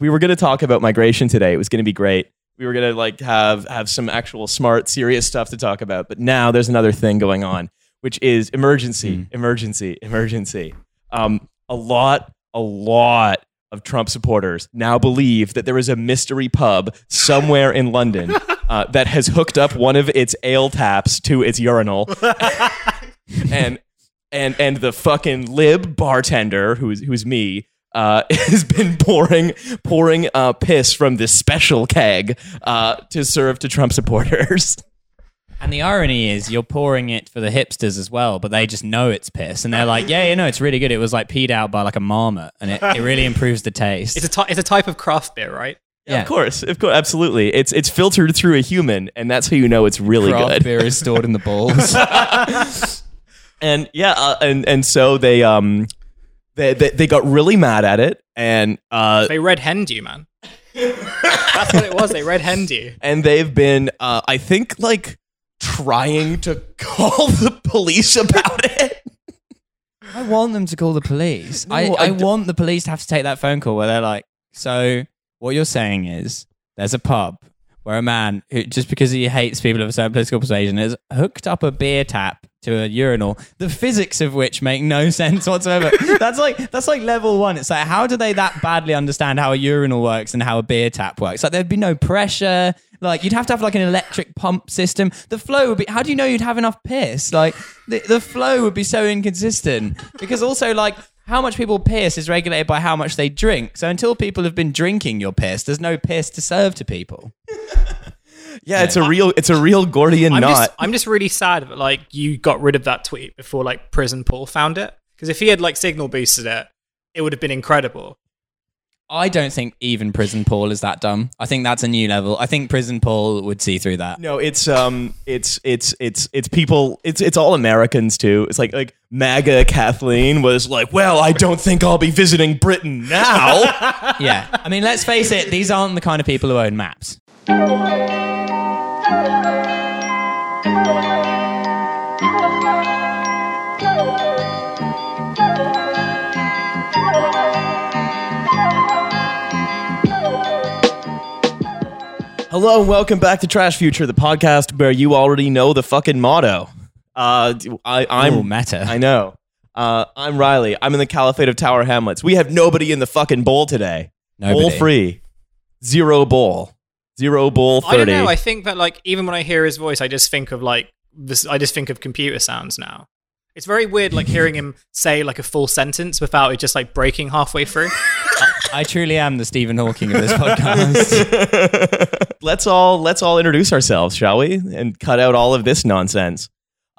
we were going to talk about migration today. It was going to be great. We were going to like have have some actual smart, serious stuff to talk about. But now there's another thing going on, which is emergency, emergency, emergency. Um, a lot, a lot of Trump supporters now believe that there is a mystery pub somewhere in London uh, that has hooked up one of its ale taps to its urinal, and and and the fucking lib bartender, who's who's me, uh, has been pouring pouring uh, piss from this special keg uh, to serve to Trump supporters. And the irony is, you're pouring it for the hipsters as well, but they just know it's piss, and they're like, "Yeah, you know, it's really good. It was like peed out by like a marmot, and it, it really improves the taste." It's a ty- it's a type of craft beer, right? Yeah. Of course, of course, absolutely. It's it's filtered through a human, and that's how you know it's really Craft good. beer is stored in the balls. and yeah, uh, and and so they um they, they they got really mad at it, and uh They red henned you, man. That's what it was. They red henned you. and they've been uh I think like trying to call the police about it. I want them to call the police. I, No, I I, d- want the police to have to take that phone call where they're like, "So what you're saying is there's a pub where a man who just because he hates people of a certain political persuasion has hooked up a beer tap to a urinal, the physics of which make no sense whatsoever. that's like that's like level one. It's like how do they that badly understand how a urinal works and how a beer tap works? Like there'd be no pressure. Like you'd have to have like an electric pump system. The flow would be. How do you know you'd have enough piss? Like the the flow would be so inconsistent. Because also like how much people piss is regulated by how much they drink. So until people have been drinking your piss, there's no piss to serve to people. Yeah, it's a real it's a real Gordian I'm knot. just I'm just really sad that like you got rid of that tweet before like Prison Paul found it. Because if he had like signal boosted it, it would have been incredible. I don't think even Prison Paul is that dumb. I think that's a new level. I think Prison Paul would see through that. No, it's um, it's it's it's it's people. It's it's all Americans too. It's like like MAGA Kathleen was like, well, I don't think I'll be visiting Britain now. Yeah. I mean, let's face it, these aren't the kind of people who own maps. Hello and welcome back to Trash Future, the podcast where you already know the fucking motto. Uh, I, I'm Ooh, meta. I know. Uh, I'm Riley. I'm in the Caliphate of Tower Hamlets. We have nobody in the fucking bowl today. Bowl free, zero bowl, zero bowl I don't know. I think that like even when I hear his voice, I just think of like this. I just think of computer sounds now. It's very weird, like hearing him say like a full sentence without it just like breaking halfway through. I truly am the Stephen Hawking of this podcast. let's all let's all introduce ourselves, shall we? And cut out all of this nonsense.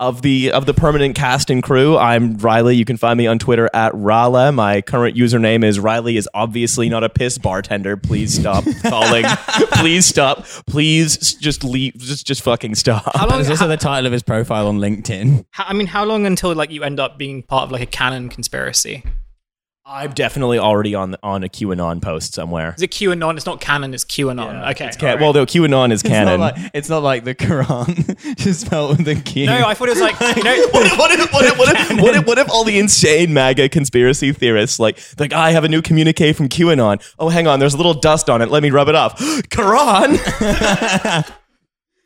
Of the of the permanent cast and crew, I'm Riley. You can find me on Twitter at raaleh. My current username is Riley is obviously not a piss bartender. Please stop calling. Please stop. Please just leave. Just just fucking stop. How long? There's also the title of his profile on LinkedIn. how, I mean, how long until like you end up being part of like a canon conspiracy? I'm definitely already on on a QAnon post somewhere. Is it QAnon? It's not canon. It's QAnon. okay. It's ca- alright. Well, no, QAnon is It's not, canon. like, it's not like the Quran, just spelled with a Q. no, I thought it was like you know. what if, what if, what if, what if, what if, what if all the insane MAGA conspiracy theorists, like, like, I have a new communique from QAnon. Oh, hang on, there's a little dust on it. Let me rub it off. Quran.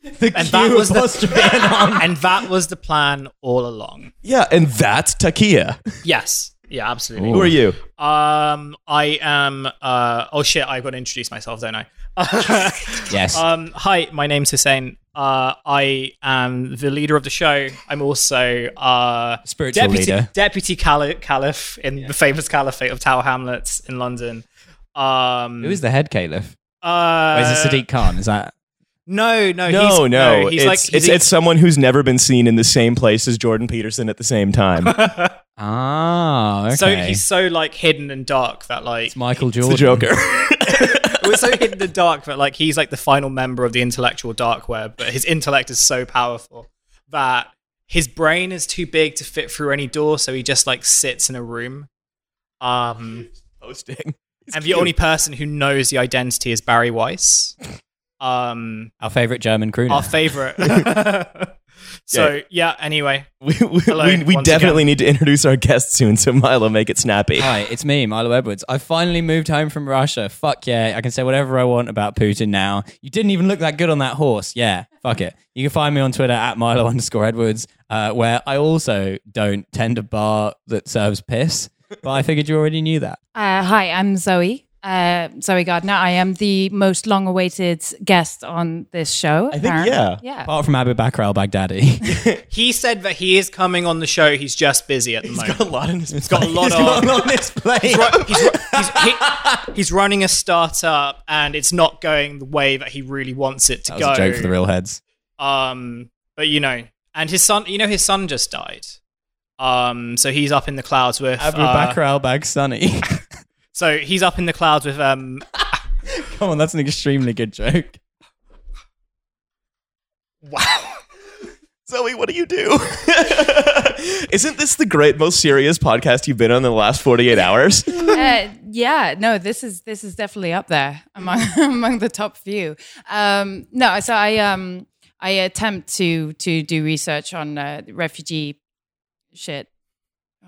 the and Q that was the apostrophe on. and that was the plan all along. yeah, and that's taqiyya. Yes. Yeah, absolutely. Who are you? Um, I am. Uh, oh shit! I've got to introduce myself, don't I? Yes. um, hi, my name's Hussein. Uh, I am the leader of the show. I'm also uh, Spiritual deputy leader. deputy cali- caliph in the famous caliphate of Tower Hamlets in London. Um, Who is the head caliph? Uh, Or is it Sadiq Khan? Is that? No, no, No, he's, no, He's it's, like he's it's, it's someone who's never been seen in the same place as Jordan Peterson at the same time. Ah, okay. so he's so like hidden and dark that like it's Michael It's Jordan. the Joker. we're so hidden and dark that like he's like the final member of the intellectual dark web, but his intellect is so powerful that his brain is too big to fit through any door, so he just like sits in a room. Um, Hosting. and the only person who knows the identity is Bari Weiss. Um, Our favorite German crooner. our favorite. So yeah. Anyway, We, we, Hello, we, we definitely again. need to introduce our guest soon, so Milo, make it snappy. Hi, it's me, Milo Edwards. I finally moved home from Russia. Fuck yeah. I can say whatever I want about Putin now. You didn't even look that good on that horse. Yeah, fuck it. You can find me on Twitter at Milo underscore Edwards, uh, where I also don't tend a bar that serves piss. But I figured you already knew that. Uh, hi, I'm Zoe. Uh, Zoe Gardner. I am the most long-awaited guest on this show. I think, apparently. yeah. yeah. Apart from Abu Bakr al Baghdadi. he said that he is coming on the show. He's just busy at the He's moment. got a lot in his He's got a lot He's on. a lot on his plate. He's, ru- he's, ru- he's, he- he's running a startup, and it's not going the way that he really wants it to That was go. a joke for the real heads. Um, but you know, and his son, you know, his son just died. Um, so he's up in the clouds with. Abu uh, Bakr al Baghdadi. So he's up in the clouds with um. Come on, that's an extremely good joke. Wow. Zoe, what do you do? Isn't this the great, most serious podcast you've been on in the last 48 hours? uh, yeah, no, this is this is definitely up there among among the top few. Um, no, so I um I attempt to to do research on uh, refugee shit.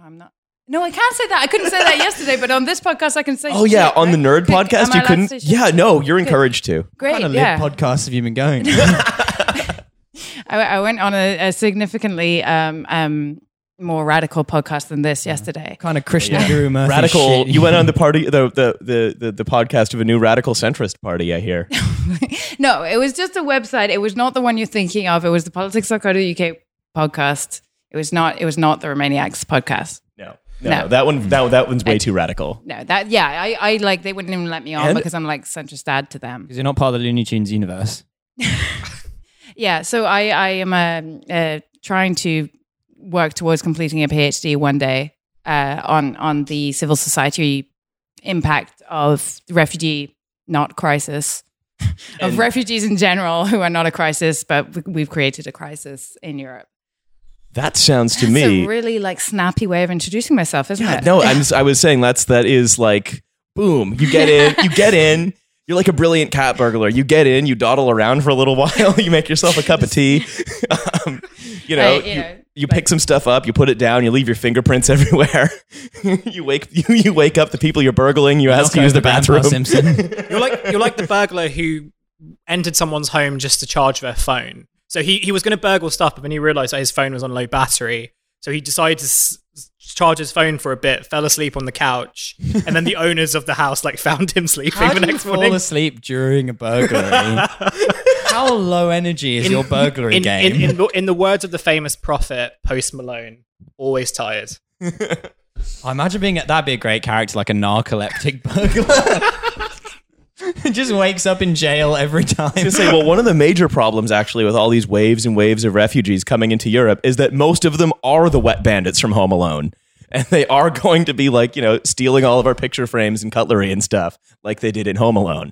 I'm not. No, I can't say that. I couldn't say that yesterday, but on this podcast, I can say. Oh, yeah, shit, on the right? Nerd Could- podcast, I you allowed couldn't. say shit? Yeah, no, you're encouraged to. Great, What kind of yeah. lit podcast have you been going? I, I went on a, a significantly um, um, more radical podcast than this yesterday. kind of Krishna Guru Murphy Radical. shit. You went on the party, the, the, the, the, the podcast of a new radical centrist party, I hear. no, it was just a website. It was not the one you're thinking of. It was the politics.co.uk podcast. It was not. It was not the Remainiacs podcast. No. No, No. that one that, that one's way too radical. No, that yeah, I, I like they wouldn't even let me on And- because I'm like centrist dad to them. Because you're not part of the Looney Tunes universe. Yeah, so I I am um, uh, trying to work towards completing a PhD one day uh, on on the civil society impact of the refugee not crisis of refugees in general who are not a crisis, but we've created a crisis in Europe. That sounds to That's me. a really like snappy way of introducing myself, isn't Yeah, it? no, I'm, I was saying that's that is like boom. You get in, you get in. You're like a brilliant cat burglar. You get in, you dawdle around for a little while, you make yourself a cup of tea. um, you know, you you, know, you pick some stuff up, you put it down, you leave your fingerprints everywhere. you wake you, you wake up the people you're burgling, you ask to use the bathroom. Simpson. You're like you're like the burglar who entered someone's home just to charge their phone. So he, he was going to burgle stuff, but then he realized that his phone was on low battery. So he decided to s- charge his phone for a bit, fell asleep on the couch, and then the owners of the house like found him sleeping How the do you next fall morning. asleep during a burglary? How low energy is your burglary in, game? In, in, the, in the words of the famous prophet Post Malone, always tired. I imagine being that'd be a great character, like a narcoleptic burglar. Just wakes up in jail every time. to say, well, one of the major problems actually with all these waves and waves of refugees coming into Europe is that most of them are the wet bandits from Home Alone. And they are going to be like, you know, stealing all of our picture frames and cutlery and stuff like they did in Home Alone.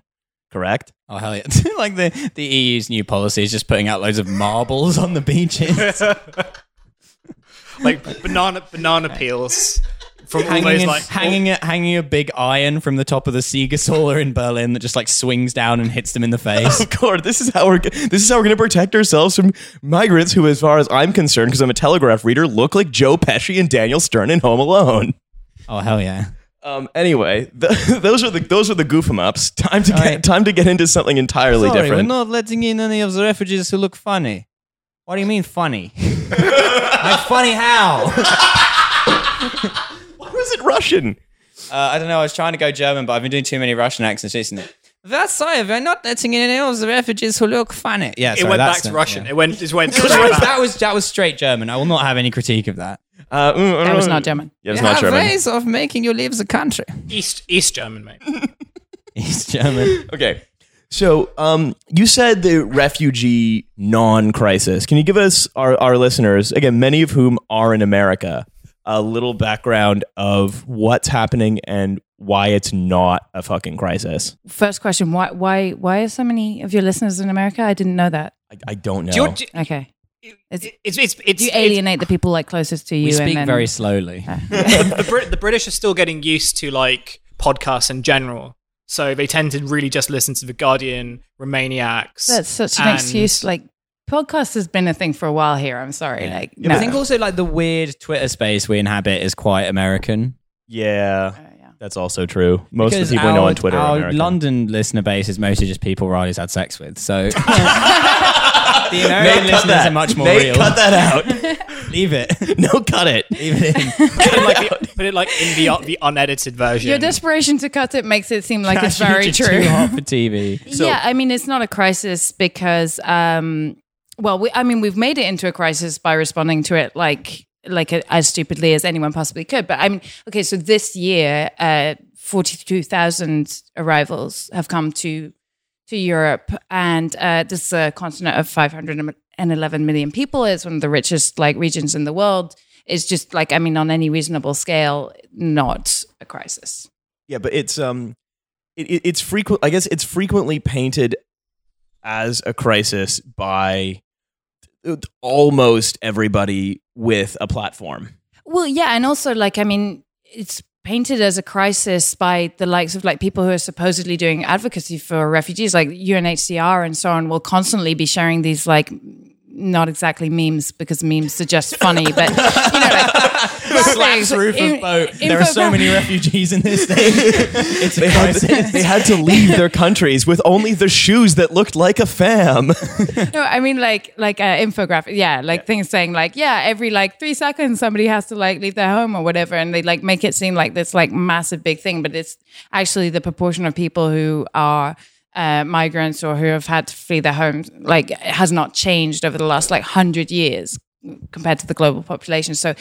Correct? Oh hell yeah! like the the EU's new policy is just putting out loads of marbles on the beaches, Like banana banana peels from hanging in- like hanging a, hanging a big iron from the top of the Siegessäule in Berlin that just like swings down and hits them in the face. Of course, this is how we're this is how we're going to protect ourselves from migrants who, as far as I'm concerned, because I'm a Telegraph reader, look like Joe Pesci and Daniel Stern in Home Alone. oh hell yeah! Um, anyway, th- those are the those are the goof 'em ups. Time to get right. time to get into something entirely Sorry, different. we're not letting in any of the refugees who look funny. What do you mean funny? like funny how? Why was it Russian? Uh, I don't know. I was trying to go German, but I've been doing too many Russian accents recently. That's sorry, we're not letting in any of the refugees who look funny. Yeah, it sorry, went that's back to the- Russian. yeah. It went it went that, was, that was that was straight German. I will not have any critique of that. Uh, mm, That was uh, not German. Yeah, it's We not have German. ways of making you leave the country. East East German, mate. He's German. Okay. So, um, you said the refugee non-crisis. Can you give us our, our listeners, again, many of whom are in America, a little background of what's happening and why it's not a fucking crisis? First question: Why why why are so many of your listeners in America? I didn't know that. I, I don't know. Do you, do, Okay, it's, it's, it's, it's, do you alienate the people like closest to you? We and speak then- very slowly. the, Brit- the British are still getting used to like podcasts in general. So they tend to really just listen to The Guardian, Remainiacs. That's such an excuse. Like podcast has been a thing for a while here. I'm sorry. Like, I no. think also like the weird Twitter space we inhabit is quite American. Yeah, Uh, yeah. that's also true. Most of the people we our, know on Twitter are Our American. London listener base is mostly just people Riley's had sex with. So the American Nate, listeners that. are much more Nate, real. cut that out. Leave it. no, cut it. Leave it in. put it like the, put it like in the the unedited version. Your desperation to cut it makes it seem like it's very true. Too hot for TV. yeah, I mean, it's not a crisis because, um, well, we, I mean, we've made it into a crisis by responding to it like like as stupidly as anyone possibly could. But I mean, okay, so this year, uh, forty two thousand arrivals have come to to Europe, and uh, this is a continent of five hundred and eleven million people. It's one of the richest like regions in the world. It's just like I mean, on any reasonable scale, not a crisis. Yeah, but it's um, it, it's frequent. I guess it's frequently painted as a crisis by almost everybody with a platform. Well, yeah, and also like I mean, it's painted as a crisis by the likes of like people who are supposedly doing advocacy for refugees, like UNHCR and so on, will constantly be sharing these like not exactly memes because memes are just funny, but you know, like Slaps roof in- of boat. There are so many refugees in this thing. It's a They had, crisis. they had to leave their countries with only the shoes that looked like a fam. No, I mean like like uh, infographic, yeah, like things saying like yeah, every like three seconds somebody has to like leave their home or whatever, and they like make it seem like this like massive big thing, but it's actually the proportion of people who are uh, migrants or who have had to flee their homes like has not changed over the last like hundred years compared to the global population. So,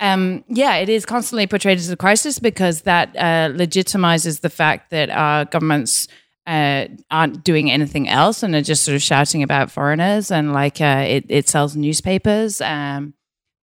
um, yeah, it is constantly portrayed as a crisis because that uh, legitimizes the fact that our governments uh, aren't doing anything else and are just sort of shouting about foreigners and like uh, it, it sells newspapers. Um,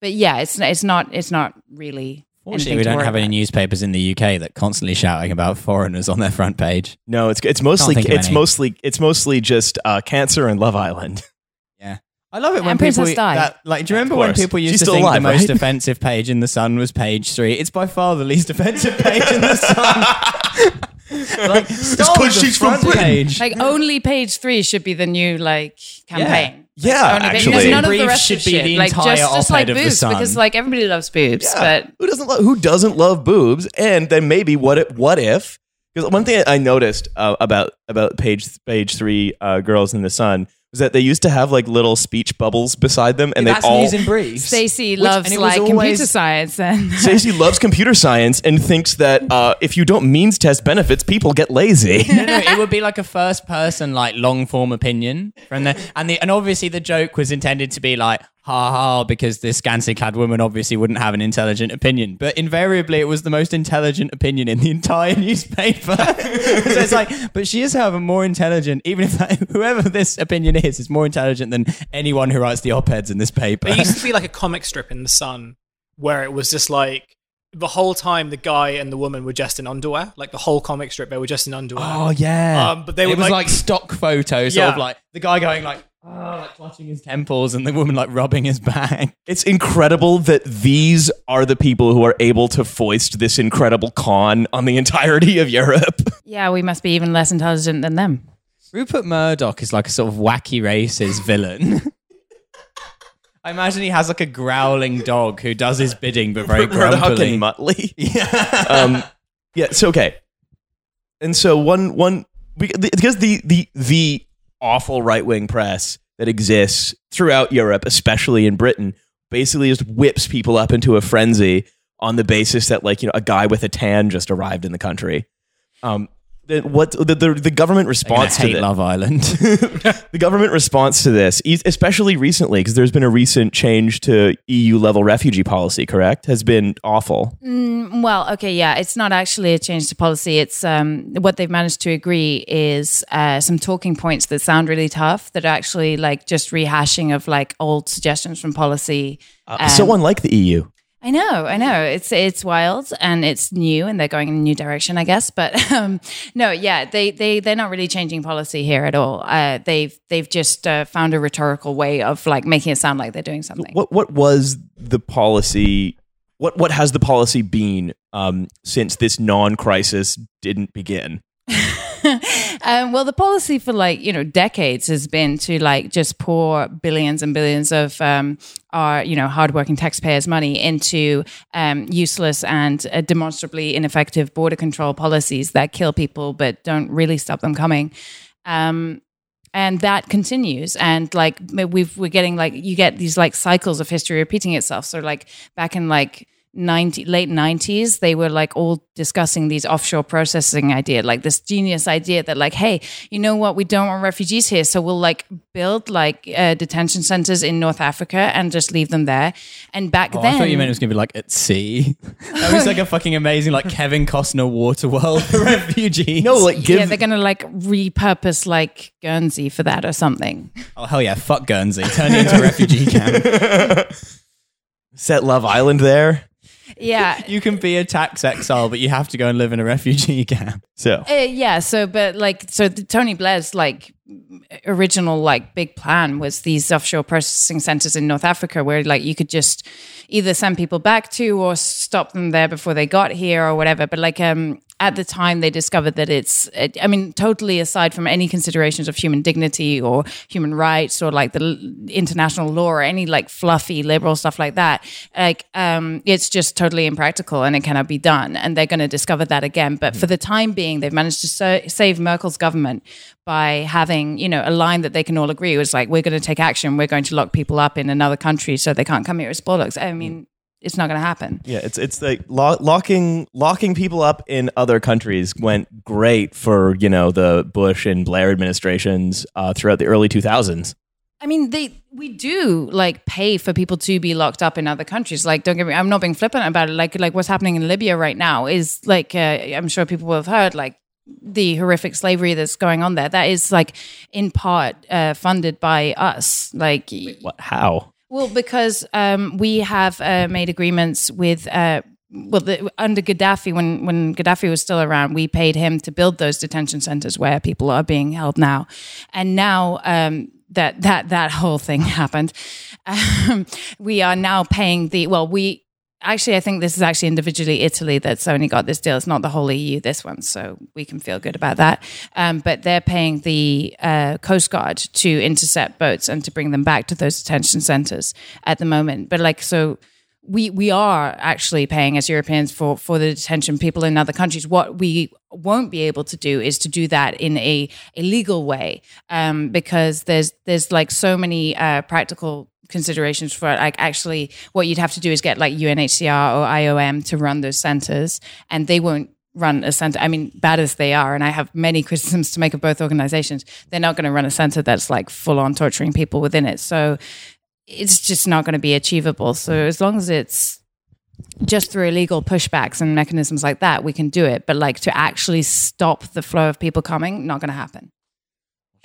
but yeah, it's it's not it's not really. Fortunately, we don't have any newspapers in the UK that constantly shouting about foreigners on their front page. no, it's it's mostly it's any. mostly it's mostly just uh, cancer and Love Island. Yeah. I love it when And people Princess that, like. Do you remember when people used She's to think alive, the most right? offensive page in the Sun was page three? It's by far the least offensive page in the Sun. like, start 'cause with the she's from front Britain. page. Like only page three should be the new like campaign. Yeah, Only page- actually. because none of the Brief rest should of be shit. the like entire just, just like op-ed of the boobs Sun. because like everybody loves boobs, Yeah. but who doesn't lo- who doesn't love boobs? And then maybe what if what if? Because one thing I noticed uh, about about page page three, uh, girls in the sun, was that they used to have like little speech bubbles beside them, and they That's all. news and briefs. Stacey Which- loves and it was like always- computer science and Stacey loves computer science and thinks that uh, if you don't means test benefits, people get lazy. no, no, it would be like a first person, like long form opinion from the and the and obviously the joke was intended to be like ha ha because this scantily clad woman obviously wouldn't have an intelligent opinion, but invariably it was the most intelligent opinion in the entire newspaper. so it's like, but she is, however, more intelligent, even if that, whoever this opinion is is more intelligent than anyone who writes the op eds in this paper. It used to be like a comic strip in the Sun where it was just like the whole time the guy and the woman were just in underwear. Like the whole comic strip, they were just in underwear. Oh yeah, Um, but they it would was like- like, stock photos, sort of like the guy going like, oh, like clutching his temples, and the woman like rubbing his back. It's incredible that these are the people who are able to foist this incredible con on the entirety of Europe. yeah, we must be even less intelligent than them. Rupert Murdoch is like a sort of wacky racist villain. I imagine he has like a growling dog who does his bidding, but very Murdoch grumpily. and Muttley. yeah. um, yeah. So okay, and so one one because the the the awful right wing press that exists throughout Europe, especially in Britain, basically just whips people up into a frenzy on the basis that like you know a guy with a tan just arrived in the country. Um, the, what the, the the government response to hate this, Love Island. the government response to this, e- especially recently, because there's been a recent change to EU level refugee policy. Correct, has been awful. Mm, well, okay, yeah, it's not actually a change to policy. It's um, what they've managed to agree is uh, some talking points that sound really tough that are actually like just rehashing of like old suggestions from policy. Uh, so Um, unlike the EU. I know, I know. It's it's wild and it's new, and they're going in a new direction, I guess. But um, no, yeah, they they they're not really changing policy here at all. Uh, they've they've just uh, found a rhetorical way of like making it sound like they're doing something. What what was the policy? What what has the policy been um, since this non-crisis didn't begin? Um, well, the policy for like you know decades has been to like just pour billions and billions of um, our you know hardworking taxpayers' money into um, useless and uh, demonstrably ineffective border control policies that kill people but don't really stop them coming. Um, and that continues and like we've we're getting like you get these like cycles of history repeating itself so like back in like 90 late 90s they were like all discussing these offshore processing idea like this genius idea that like hey you know what we don't want refugees here so we'll like build like uh, detention centers in north africa and just leave them there and back Oh, then I thought you meant it was gonna be like at sea. That was like a fucking amazing, like Kevin Costner water world for refugees. No, like give yeah they're gonna like repurpose like guernsey for that or something oh hell yeah, fuck Guernsey, turn it into a refugee camp. set Love Island there. Yeah You can be a tax exile, but you have to go and live in a refugee camp. So Uh, yeah, so but like so the Tony Blair's like original like big plan was these offshore processing centers in North Africa where like you could just either send people back to or stop them there before they got here or whatever. But like um at the time they discovered that it's it, I mean totally aside from any considerations of human dignity or human rights or like the international law or any like fluffy liberal stuff like that like um it's just totally impractical and it cannot be done. And they're going to discover that again. But for the time being they've managed to so- save Merkel's government by having you know a line that they can all agree was like we're going to take action. We're going to lock people up in another country so they can't come here as bollocks I mean it's not going to happen yeah, it's it's like lo- locking locking people up in other countries went great for you know the Bush and Blair administrations uh, throughout the early 2000s. I mean, they we do like pay for people to be locked up in other countries. Like, don't get me, I'm not being flippant about it. Like, like what's happening in Libya right now is like, uh, I'm sure people will have heard like the horrific slavery that's going on there. That is like in part uh, funded by us. Like, What? How? Well, because um, we have uh, made agreements with. Uh, well, the, under Gaddafi, when when Gaddafi was still around, we paid him to build those detention centers where people are being held now, and now um, that that that whole thing happened, um, we are now paying the well. We actually, I think this is actually individually Italy that's only got this deal. It's not the whole EU, this one, so we can feel good about that. Um, but they're paying the uh, Coast Guard to intercept boats and to bring them back to those detention centers at the moment. But like, so we we are actually paying as Europeans for for the detention people in other countries. What we won't be able to do is to do that in a, a legal way um, because there's there's like so many uh, practical considerations for it. Like actually, what you'd have to do is get like UNHCR or IOM to run those centers, and they won't run a center. I mean, bad as they are, and I have many criticisms to make of both organizations, they're not going to run a center that's like full on torturing people within it. So it's just not going to be achievable. So as long as it's just through illegal pushbacks and mechanisms like that, we can do it. But like to actually stop the flow of people coming, not going to happen.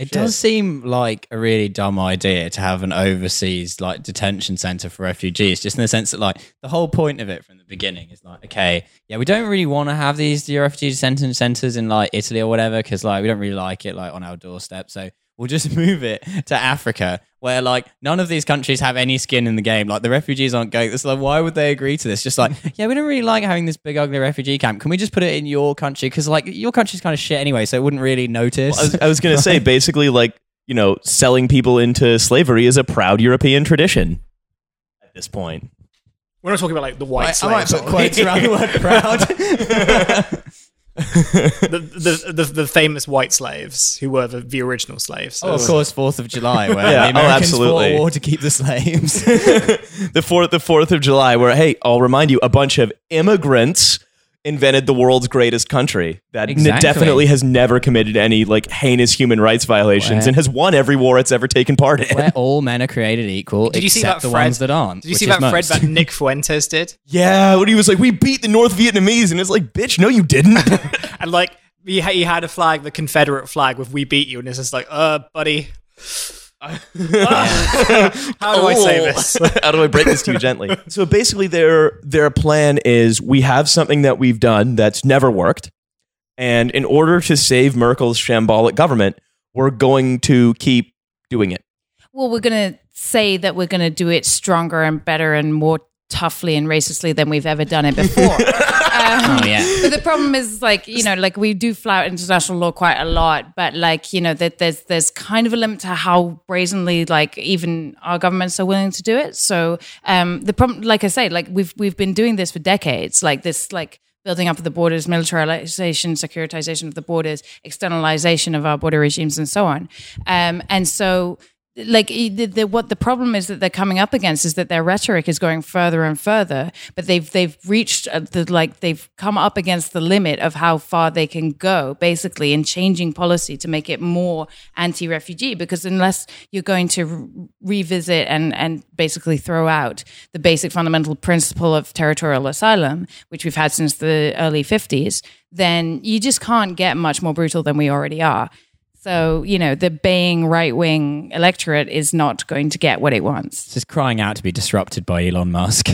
It does seem like a really dumb idea to have an overseas like detention center for refugees, just in the sense that like the whole point of it from the beginning is like, okay, yeah, we don't really want to have these refugee detention centers in like Italy or whatever because like we don't really like it like on our doorstep, so we'll just move it to Africa where like none of these countries have any skin in the game. Like the refugees aren't going. It's like why would they agree to this? Just like yeah, we don't really like having this big ugly refugee camp. Can we just put it in your country? Because like your country's kind of shit anyway, so it wouldn't really notice. I was, I was going to say basically like you know selling people into slavery is a proud European tradition at this point. We're not talking about like the white I, I might slaves. put quotes around the word proud. The, the, the the famous white slaves who were the, the original slaves. oh, of course, Fourth of July, where Yeah, the oh, Americans absolutely. fought a war to keep the slaves. the fourth the fourth of July, where hey, I'll remind you, a bunch of immigrants invented the world's greatest country that Exactly. definitely has never committed any like heinous human rights violations Where- and has won every war it's ever taken part in. where all men are created equal, Did you see that the Fred? ones that aren't. Did you see is that Fred most. that Nick Fuentes did? yeah, when he was like, "We beat the North Vietnamese," and it's like, "Bitch, no, you didn't." And like he had a flag, the Confederate flag with "We beat you," and it's just like, uh, buddy. How do I say this? How do I break this to you gently? So basically, their their plan is we have something that we've done that's never worked, and in order to save Merkel's shambolic government, we're going to keep doing it. Well, we're going to say that we're going to do it stronger and better and more toughly and racistly than we've ever done it before. Oh yeah. but the problem is like you know like we do flout international law quite a lot but like you know that there's there's kind of a limit to how brazenly like even our governments are willing to do it. So um the problem like i say like we've we've been doing this for decades. Like this like building up of the borders militarization securitization of the borders externalization of our border regimes and so on. Um and so like the, the, what the problem is that they're coming up against is that their rhetoric is going further and further but they've they've reached uh, the like they've come up against the limit of how far they can go basically in changing policy to make it more anti-refugee because unless you're going to re- revisit and and basically throw out the basic fundamental principle of territorial asylum which we've had since the early 50s then you just can't get much more brutal than we already are so, you know, the baying right wing electorate is not going to get what it wants. It's just crying out to be disrupted by Elon Musk.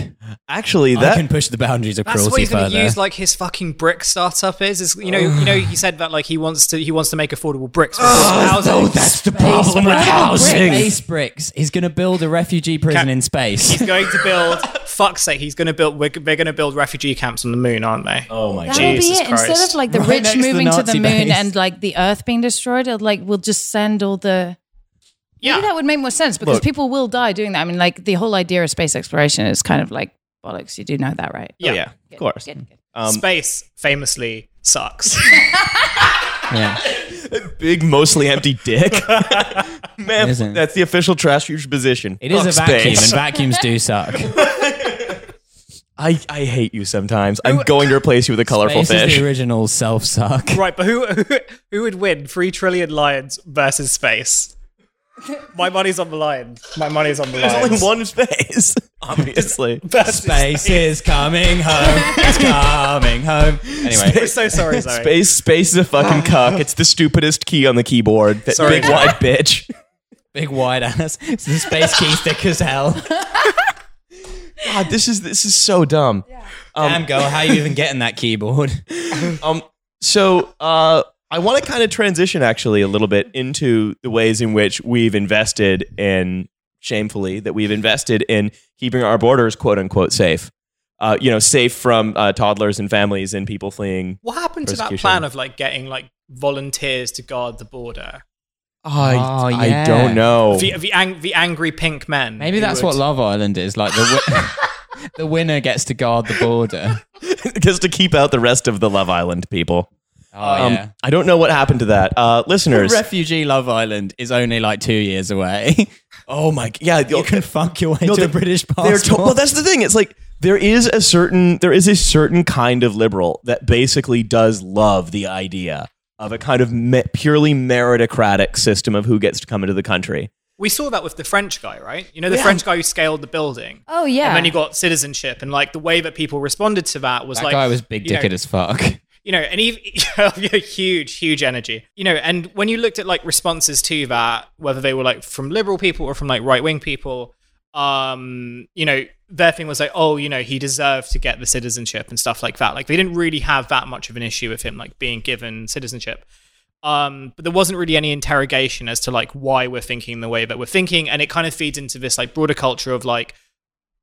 Actually, I that can push the boundaries of That's what he's going to use like his fucking brick startup is. is you know, you know, he said that like he wants to he wants to make affordable bricks oh, for housing. no, that's the problem with housing. Space bricks. He's going to build a refugee prison Ca- in space. He's going to build. fuck's sake, he's going to build. We're, they're going to build refugee camps on the moon, aren't they? Oh my That god. will be Jesus it. Instead of like the Right rich next to the moving to the moon base. and like the Earth being destroyed, it'll, like we'll just send all the. Yeah. Maybe that would make more sense because Look. people will die doing that. I mean, like the whole idea of space exploration is kind of like bollocks. You do know that, right? Oh, yeah, of course. Good, good. Um, Space famously sucks. yeah. big, mostly empty dick. Man, that's the official trash future position. It is Fuck a vacuum, space. and vacuums do suck. I, I hate you sometimes. I'm going to replace you with a colorful Space is fish. the original self suck. right, but who, who who would win? Three trillion lions versus space. My money's on the lion. My money's on the There's lions. only one space, obviously. Versus Space is coming home. It's coming home. Anyway, We're so sorry, Zoe. Space space is a fucking cuck. It's the stupidest key on the keyboard. That Sorry. big white bitch. big wide ass. It's the space key stick as hell. God, this is this is so dumb. Damn, go. how are you even getting that keyboard? Um, so uh, I want to kind of transition actually a little bit into the ways in which we've invested in shamefully that we've invested in keeping our borders quote unquote safe. Uh, you know, safe from uh, toddlers and families and people fleeing. What happened to that plan of like getting like volunteers to guard the border? I, Oh, I yeah. don't know. The the, ang- the angry pink men. Maybe who that's would- what Love Island is. Like the wi- the winner gets to guard the border. Just to keep out the rest of the Love Island people. Oh Um, yeah. I don't know what happened to that. Uh, listeners. Refugee Love Island is only like two years away. oh my, yeah. you can fuck your way No, to they- a British They're passport. to- well, that's the thing. It's like there is a certain there is a certain kind of liberal that basically does love the idea of a kind of me- purely meritocratic system of who gets to come into the country. We saw that with the French guy, right? You know, the Yeah. French guy who scaled the building. Oh yeah. And then he got citizenship, and like the way that people responded to that was that like guy was big you know, dicked as fuck. you know, and even huge, huge energy. You know, and when you looked at like responses to that, whether they were like from liberal people or from like right wing people, um, you know, their thing was like, oh, you know, he deserved to get the citizenship and stuff like that. Like they didn't really have that much of an issue with him like being given citizenship. Um, but there wasn't really any interrogation as to like why we're thinking the way that we're thinking, and it kind of feeds into this like broader culture of like,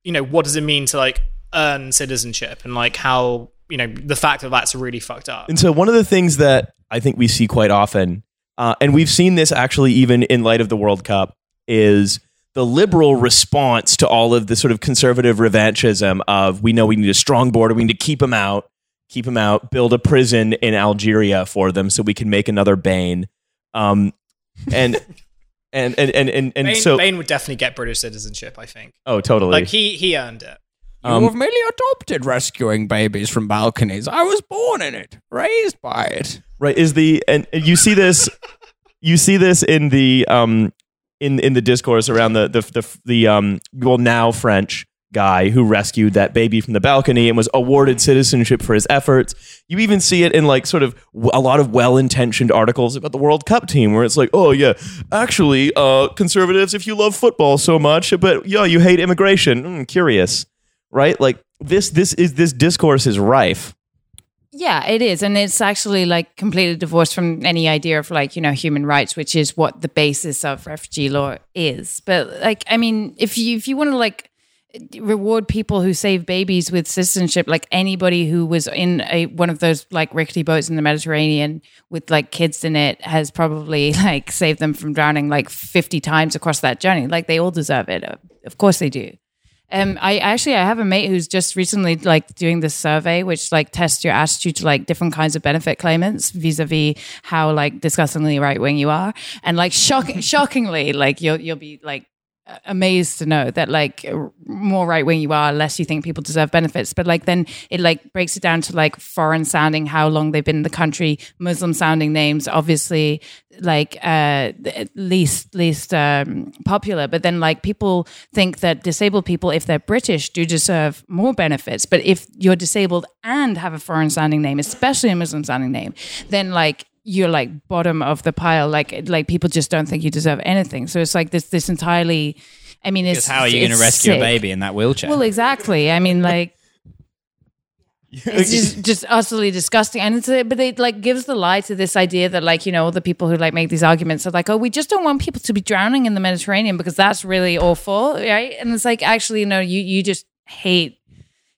you know, what does it mean to like earn citizenship and like how you know the fact that that's really fucked up. And so one of the things that I think we see quite often, uh, and we've seen this actually even in light of the World Cup, is the liberal response to all of the sort of conservative revanchism of we know we need a strong border, we need to keep them out, keep them out, build a prison in Algeria for them so we can make another Bane. Um, and, and, and, and, and, and Bane, so, Bane would definitely get British citizenship. I think. oh, totally. Like he he earned it. Um, You've merely adopted rescuing babies from balconies. I was born in it, raised by it. right is the and and you see this you see this in the um in in the discourse around the the the, the um well now french guy who rescued that baby from the balcony and was awarded citizenship for his efforts. You even see it in like sort of a lot of well-intentioned articles about the world cup team where it's like oh yeah actually uh conservatives if you love football so much but yeah you hate immigration. Mm, curious right? Like this this is this discourse is rife Yeah, it is. And it's actually like completely divorced from any idea of like, you know, human rights, which is what the basis of refugee law is. But like, I mean, if you if you want to like reward people who save babies with citizenship like anybody who was in a one of those like rickety boats in the mediterranean with like kids in it has probably like saved them from drowning like 50 times across that journey like they all deserve it of course they do um, I actually I have a mate who's just recently like doing this survey, which like tests your attitude to like different kinds of benefit claimants vis-a-vis how like disgustingly right wing you are, and like shocking, shockingly, like you'll you'll be like amazed to know that like more right wing you are less you think people deserve benefits. But like then it like breaks it down to like foreign sounding how long they've been in the country muslim sounding names obviously like uh least least um popular. But then like people think that disabled people if they're british do deserve more benefits. But if you're disabled and have a foreign sounding name especially a muslim sounding name then like you're like bottom of the pile. Like like people just don't think you deserve anything. So it's like this this entirely. I mean, it's how are you going to rescue sick. a baby in that wheelchair? Well, exactly. I mean, like. it's just, just utterly disgusting and it's a, but it like gives the lie to this idea that like you know all the people who like make these arguments are like oh we just don't want people to be drowning in the mediterranean because that's really awful right and it's like actually no you you just hate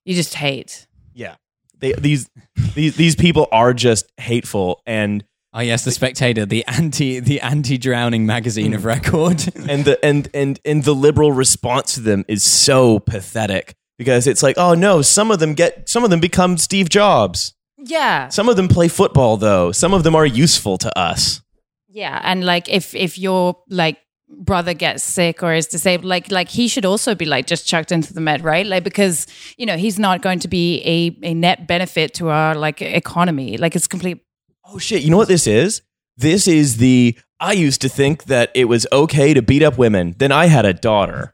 you just hate yeah they, these these these people are just hateful and Oh yes, the Spectator, the anti the anti drowning magazine of record. and the and and and the liberal response to them is so pathetic because it's like, oh no, some of them get some of them become Steve Jobs. yeah Some of them play football though. Some of them are useful to us. Yeah, and like if if your like brother gets sick or is disabled, like like he should also be like just chucked into the med, right? Like because you know he's not going to be a a net benefit to our like economy. Like it's complete. Oh shit, you know what this is? This is the I used to think that it was okay to beat up women. Then I had a daughter.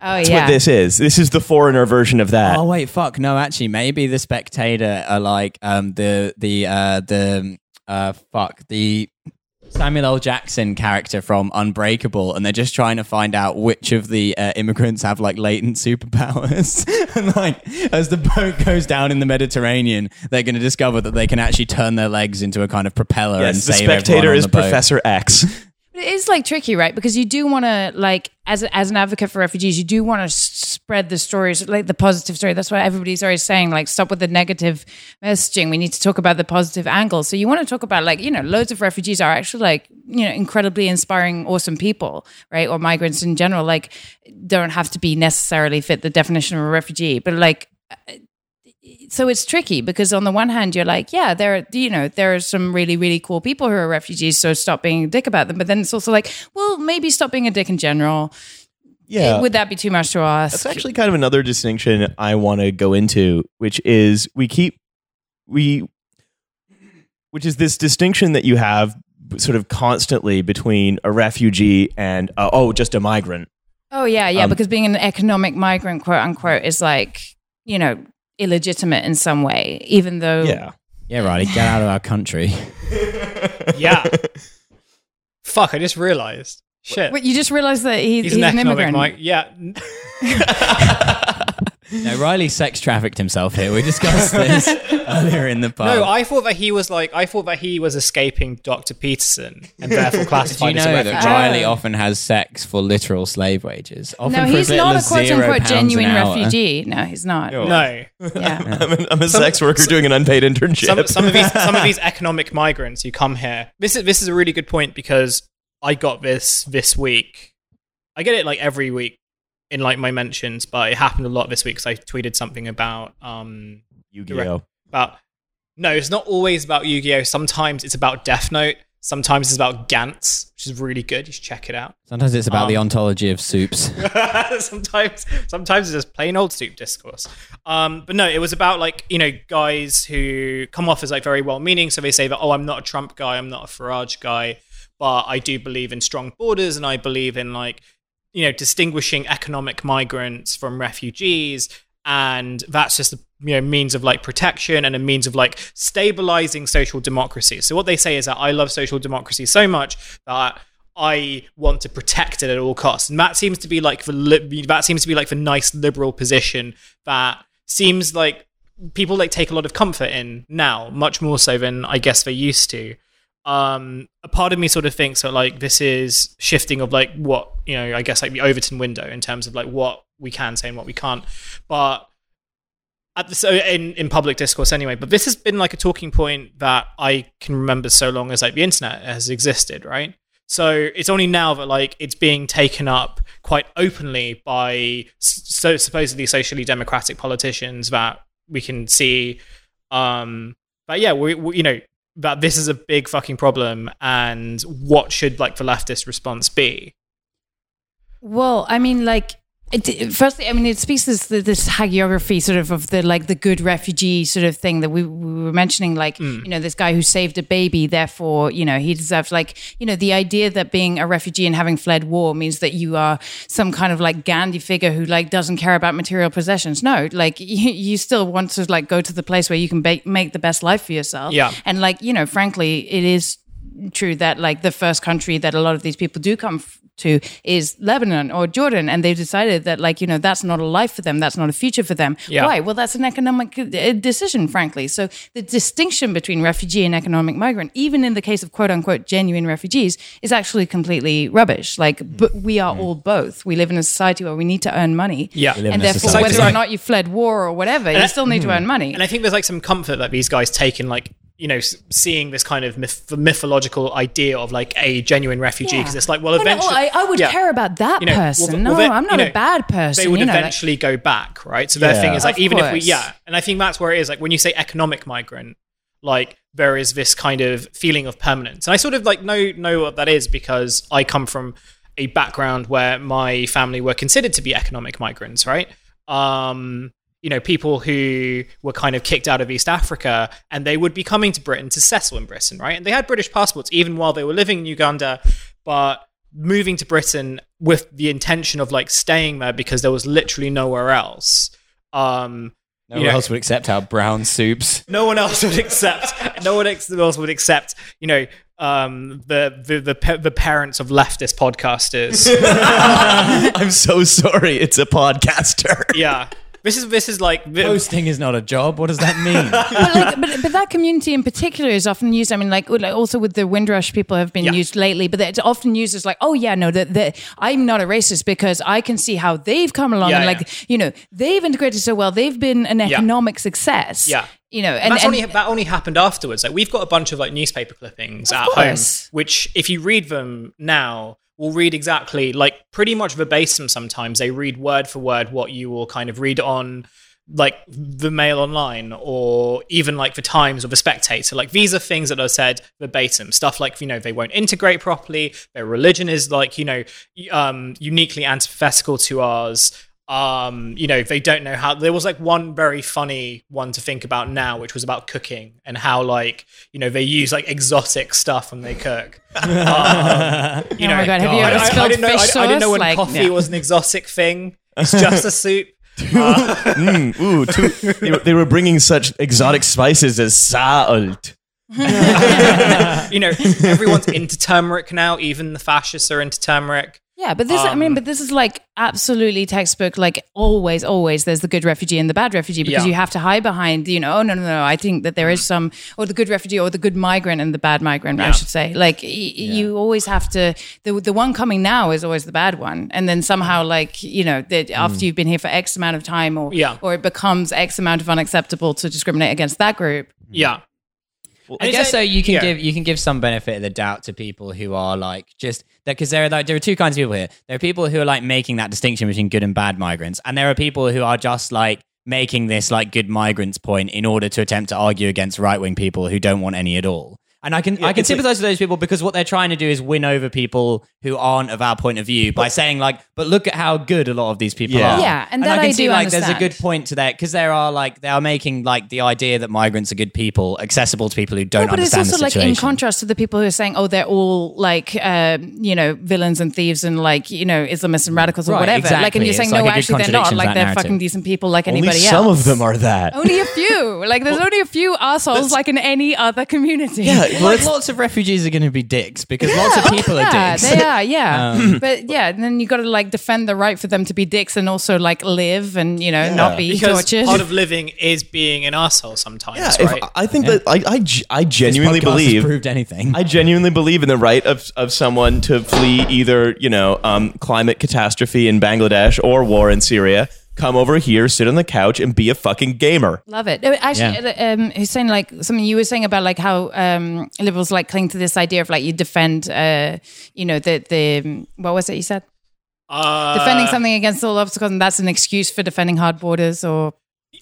Oh That's yeah, what this is. This is the foreigner version of that. oh wait, fuck. No, actually, maybe the Spectator are like um the the uh the uh fuck the Samuel L. Jackson character from Unbreakable, and they're just trying to find out which of the uh, immigrants have like latent superpowers. and like, as the boat goes down in the Mediterranean, they're going to discover that they can actually turn their legs into a kind of propeller and yes, the save everyone spectator on is the boat. Professor X. It is like tricky, right? Because you do want to like as as an advocate for refugees, you do want to spread the stories, like the positive story. That's why everybody's always saying like stop with the negative messaging. We need to talk about the positive angle. So you want to talk about like you know loads of refugees are actually like you know incredibly inspiring, awesome people, right? Or migrants in general, like don't have to be necessarily fit the definition of a refugee, but like so it's tricky because on the one hand you're like yeah there are you know there are some really really cool people who are refugees so stop being a dick about them but then it's also like well maybe stop being a dick in general Yeah. would that be too much to ask That's actually kind of another distinction I want to go into, which is we keep we which is this distinction that you have sort of constantly between a refugee and uh, oh just a migrant. oh yeah yeah Um, because being an economic migrant quote unquote is like you know illegitimate in some way even though Yeah. Yeah, Riley, get out of our country. Yeah. Fuck, I just realized. Shit. Wait, you just realized that he, he's, he's, an an, immigrant mic. Yeah. No, Riley sex trafficked himself here. We discussed this earlier in the pub. No, I thought that he was like I thought that he was escaping Dr. Peterson and therefore Do you classified as a know refugee. that Riley Oh. often has sex for literal slave wages? Often no for he's as little not a as quote zero unquote pounds an genuine hour. refugee no he's not No. No. yeah I'm, a, I'm a sex worker doing an unpaid internship. some, some of these some of these economic migrants who come here. This is this is a really good point because I got this this week. I get it like every week in like my mentions, but it happened a lot this week because I tweeted something about um Yu-Gi-Oh. about no, it's not always about Yu-Gi-Oh. Sometimes it's about Death Note. Sometimes it's about Gantz, which is really good. You should check it out. Sometimes it's about the Um, ontology of soups. sometimes sometimes it's just plain old soup discourse um but no it was about like you know guys who come off as like very well meaning so they say that oh i'm not a trump guy i'm not a farage guy but i do believe in strong borders and i believe in like you know distinguishing economic migrants from refugees and that's just a you know means of like protection and a means of like stabilizing social democracy so what they say is that i love social democracy so much that I want to protect it at all costs. And that seems to be like the li- that seems to be like the nice liberal position that seems like people like take a lot of comfort in now, much more so than I guess they used to. Um, a part of me sort of thinks that like this is shifting of like what you know, I guess like the Overton window in terms of like what we can say and what we can't. But at the, so in, in public discourse anyway, but this has been like a talking point that I can remember so long as like the internet has existed, right? So it's only now that like it's being taken up quite openly by so supposedly socially democratic politicians that we can see. Um, but yeah, we, we you know that this is a big fucking problem, and what should like the leftist response be? Well, I mean, like it, firstly, I mean, it speaks this this hagiography sort of of the like the good refugee sort of thing that we, we were mentioning, like Hmm. you know this guy who saved a baby, therefore you know he deserves like you know the idea that being a refugee and having fled war means that you are some kind of like Gandhi figure who like doesn't care about material possessions. No, like you, you still want to like go to the place where you can ba- make the best life for yourself. Yeah. and like you know, frankly, it is true that like the first country that a lot of these people do come f- to is Lebanon or Jordan, and they've decided that like you know that's not a life for them, that's not a future for them. Yeah. Why? Well, that's an economic uh, decision, frankly. So the distinction between refugee and economic migrant, even in the case of quote unquote genuine refugees, is actually completely rubbish. Like, mm. but we are mm. all both. We live in a society where we need to earn money. Yeah. And therefore, whether or not you fled war or whatever, you I- still need to mm. earn money. And I think there's like some comfort that these guys take in like you know seeing this kind of myth- mythological idea of like a genuine refugee because it's like well no, eventually I, I would yeah. care about that You know, person. well, no, then, I'm you not know, a bad person. they would you know, like- eventually go back, right? So their Yeah. thing is like even if we yeah, and I think that's where it is like when you say economic migrant, like there is this kind of feeling of permanence. And I sort of like know know what that is because I come from a background where my family were considered to be economic migrants, right? Um you know, people who were kind of kicked out of East Africa and they would be coming to Britain to settle in Britain, right? And they had British passports even while they were living in Uganda, but moving to Britain with the intention of like staying there because there was literally nowhere else. Um, No one know, else would accept our brown soups. no one else would accept. no one else would accept. You know, um, the the the, the parents of leftist podcasters. I'm so sorry. It's a podcaster. yeah, this is this is like the- Hosting is not a job. What does that mean? but, like, but, but that community in particular is often used. I mean, like, like, also with the Windrush people have been Yeah. used lately, but it's often used as like, oh yeah, no, that that I'm not a racist because I can see how they've come along Yeah, and like you know they've integrated so well, they've been an economic success. Yeah. you know, And and, that's and- only that only happened afterwards. Like we've got a bunch of like newspaper clippings at course. home, which if you read them now, will read exactly like pretty much verbatim. Sometimes they read word for word what you will kind of read on like the Mail Online or even like the Times or the Spectator. Like these are things that are said verbatim. Stuff like you know they won't integrate properly. Their religion is like you know um, uniquely antithetical to ours um you know they don't know how there was like one very funny one to think about now which was about cooking and how like you know they use like exotic stuff when they cook. Um, you Oh my God, have you I, ever I- I spilled didn't know I, I didn't know when Like, coffee yeah. was an exotic thing. It's just a soup. Mm, ooh, too, they, were- they were bringing such exotic spices as salt. you know everyone's into turmeric now even the fascists are into turmeric Yeah, but this, I mean, Um, but this is like absolutely textbook. Like always, always, there's the good refugee and the bad refugee because Yeah. you have to hide behind, you know, oh no, no, no. I think that there is mm. some, or the good refugee or the good migrant and the bad migrant. I should say. Like y- you always have to. The the one coming now is always the bad one, and then somehow, mm. like you know, that after mm. you've been here for X amount of time, or Yeah. or it becomes X amount of unacceptable to discriminate against that group. yeah I guess is so. You can yeah. give you can give some benefit of the doubt to people who are like just that because there are like there are two kinds of people here. There are people who are like making that distinction between good and bad migrants, and there are people who are just like making this like good migrants point in order to attempt to argue against right wing people who don't want any at all. And I can I can it's like- sympathize with those people because what they're trying to do is win over people who aren't of our point of view by saying like, but look at how good a lot of these people Yeah. are. Yeah, and that I can I see do like there's a good point to that because there are like they are making like the idea that migrants are good people accessible to people who don't No, but it's also the like in contrast to the people who are saying, "Oh, they're all like, um, you know, villains and thieves and like, you know, Islamists and radicals or Right, whatever." Like, and you're It's saying, like "No, a actually, they're not. Like, they're narrative. fucking decent people, like Only else. some of them are that. Only a few. Like, there's only a few assholes, like in any other community. Yeah, Well, well, like, lots of refugees are going to be dicks because lots of people yeah, are dicks. they are. Yeah, yeah. Um, but yeah, and then you got to like defend the right for them to be dicks and also like live and you know not be because tortured. part of living is being an asshole sometimes, Yeah, if- right? I think that I, I, ge- I this genuinely has believe proved anything. I genuinely believe in the right of, of someone to flee either, you know, um, climate catastrophe in Bangladesh or war in Syria, come over here, sit on the couch, and be a fucking gamer. Love it. Uh, Actually, uh, um, he's saying like something you were saying about like how um, liberals like cling to this idea of like you defend, uh, you know, the the what was it you said? Uh, Defending something against all obstacles, and that's an excuse for defending hard borders or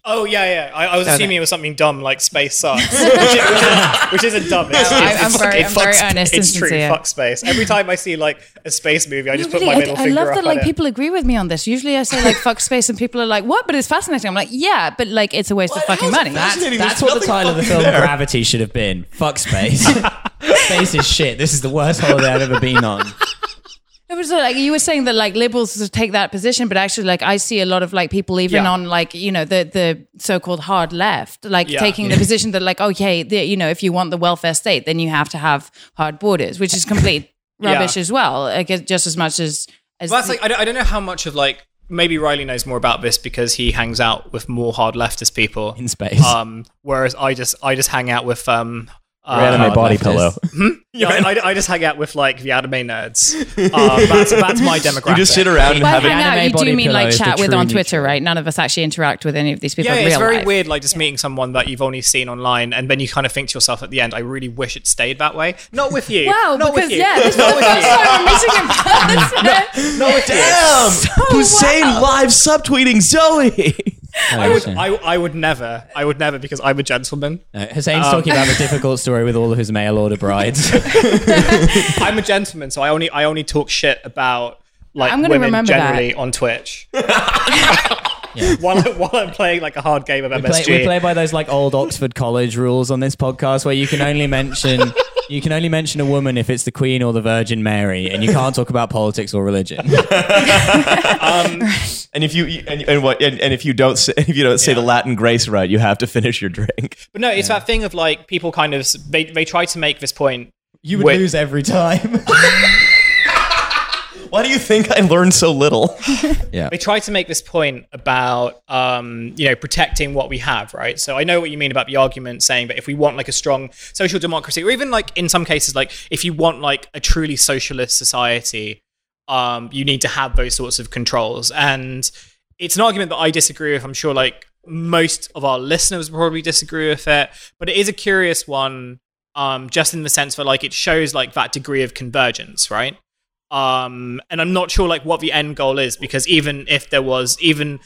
Oh yeah, yeah. I, I was Okay. assuming it was something dumb like space sucks, which, is, which, is, which isn't dumb. It's, No, I- it's- I'm it's- very- it I'm very fucks- honest It's true. sincere. Fuck space. Every time I see like a space movie, I just put my Really, middle I, I love up that on like it. people agree with me on this. Usually I say like fuck space and people are like, what? But it's fascinating. I'm like, yeah, but like it's a waste of fucking money. That's, that's what the title of the film there. Gravity should have been. Fuck space. space is shit. This is the worst holiday I've ever been on. It was like you were saying that like liberals take that position, but actually like I see a lot of like people even Yeah. on like you know the the so called hard left like Yeah. taking the position that like okay the, you know if you want the welfare state then you have to have hard borders, which is complete Yeah. rubbish as well. Like it's just as much as as Well, that's like I don't, I don't know how much of like maybe Riley knows more about this because he hangs out with more hard leftist people In space. Um, whereas I just I just hang out with um. Uh, anime hard body leftist. pillow. yeah, I, I, I just hang out with like the anime nerds. Um, that's, that's my demographic. You just sit around and By have an hang it. out, anime you body do mean like chat with on Twitter, right? None of us actually interact with any of these people Yeah, in it's very life. weird, like just meeting someone that you've only seen online, and then you kind of think to yourself at the end, "I really wish it stayed that way." Not with you. Wow, not because with you. yeah, this is the with first you. time I'm meeting in person. Not with you. Damn! Hussein live subtweeting Zoe. Oh, I would, I, I would never, I would never, because I'm a gentleman. No, Hussein's talking about a um, difficult story with all of his mail order brides. I'm a gentleman, so I only, I only talk shit about like I'm gonna women remember that. generally on Twitch. while, I, while I'm playing like a hard game of we, play, we play by those like old Oxford College rules on this podcast where you can only mention you can only mention a woman if it's the Queen or the Virgin Mary, and you can't talk about politics or religion. Um, and if you and, and what and, and if you don't say, if you don't say the Latin grace right, you have to finish your drink. but no, it's that thing of like people kind of they, they try to make this point. You would Wait. lose every time. Why do you think I learned so little? yeah. they try to make this point about um, you know protecting what we have right? So i know what you mean about the argument saying that if we want like a strong social democracy or even like in some cases like if you want like a truly socialist society um, you need to have those sorts of controls. And it's an argument that i disagree with. I'm sure like most of our listeners probably disagree with it. But it is a curious one um, just in the sense that like it shows like that degree of convergence right um and i'm not sure like what the end goal is because even if there was even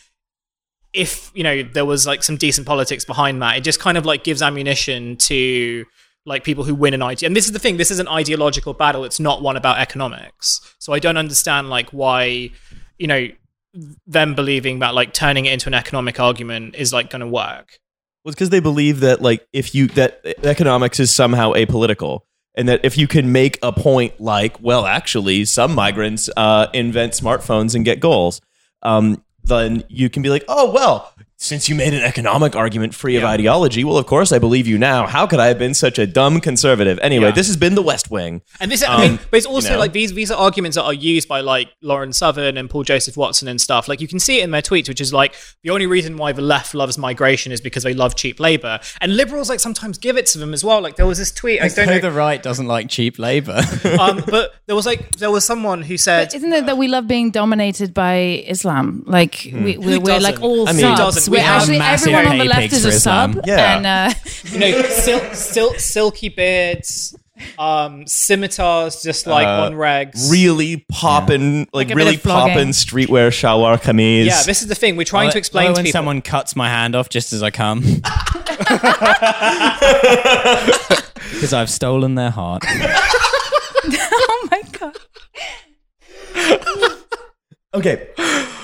if you know there was like some decent politics behind that it just kind of like gives ammunition to like people who win an idea and this is the thing this is an ideological battle. It's not one about economics. So i don't understand like why you know them believing that like turning it into an economic argument is like going to work. Well, it's because they believe that like if you that economics is somehow apolitical, and that if you can make a point like, well, actually, some migrants uh, invent smartphones and get goals, um, then you can be like, oh well. Since you made an economic argument free of Yeah. ideology, well, of course I believe you now. How could I have been such a dumb conservative? Anyway, Yeah. this has been the West Wing. And this, I mean, Um, but it's also you know. like these these are arguments that are used by like Lauren Southern and Paul Joseph Watson and stuff. Like you can see it in their tweets, which is like the only reason why the left loves migration is because they love cheap labor, and liberals like sometimes give it to them as well. Like there was this tweet, I don't know, the right doesn't like cheap labor. um, but there was like there was someone who said. Isn't it that we love being dominated by Islam? Like we, we're, we're like doesn't? all I mean- Who We're We have actually massive everyone on the left is a sub. Yeah. And uh, you know, sil- sil- silky beards, um, scimitars, just like Uh, on rags. Really popping, like, Like really popping streetwear shalwar kameez. yeah, this is the thing. We're trying Or- to explain or to when people. someone cuts my hand off just as I come. Because I've stolen their heart. oh my god, Okay,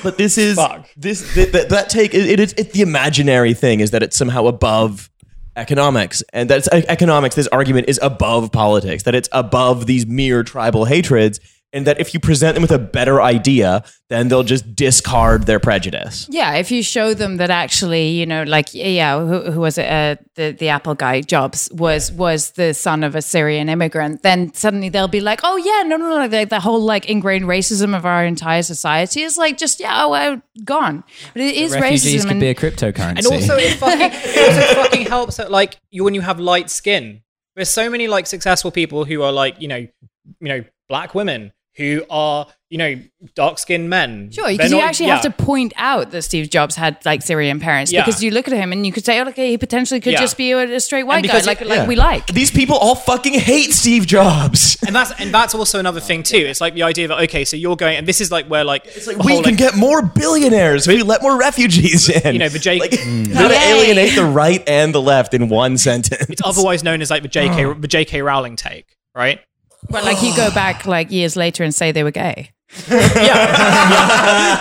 but this is Fuck. this th- th- that take it, it it's the imaginary thing is that it's somehow above economics and that's economics this argument is above politics that it's above these mere tribal hatreds and that if you present them with a better idea, then they'll just discard their prejudice. Yeah, if you show them that actually, you know, like yeah, who, who was it? Uh, the the Apple guy, Jobs, was was the son of a Syrian immigrant. Then suddenly they'll be like, oh yeah, no, no, no, like the whole like ingrained racism of our entire society is like just yeah, oh, well, gone. But it is Refugees racism. could and- be a cryptocurrency. And also, it fucking, it also fucking helps that like you when you have light skin. There's so many like successful people who are like you know, you know, black women who are you know dark skinned men. Sure, because you actually yeah. have to point out that Steve Jobs had like Syrian parents. Yeah. Because you look at him and you could say, oh, okay, he potentially could Yeah. just be a, a straight white guy, because like it- like we like. These people all fucking hate Steve Jobs. And that's and that's also another thing too. It's like the idea that okay, so you're going, and this is like where like it's like we can get more billionaires if we let more refugees in. You know, the J- like, Mm. they're gonna alienate the right and the left in one sentence. It's otherwise known as like the JK the JK Rowling take, right? But like you go back like years later and say they were gay. Yeah.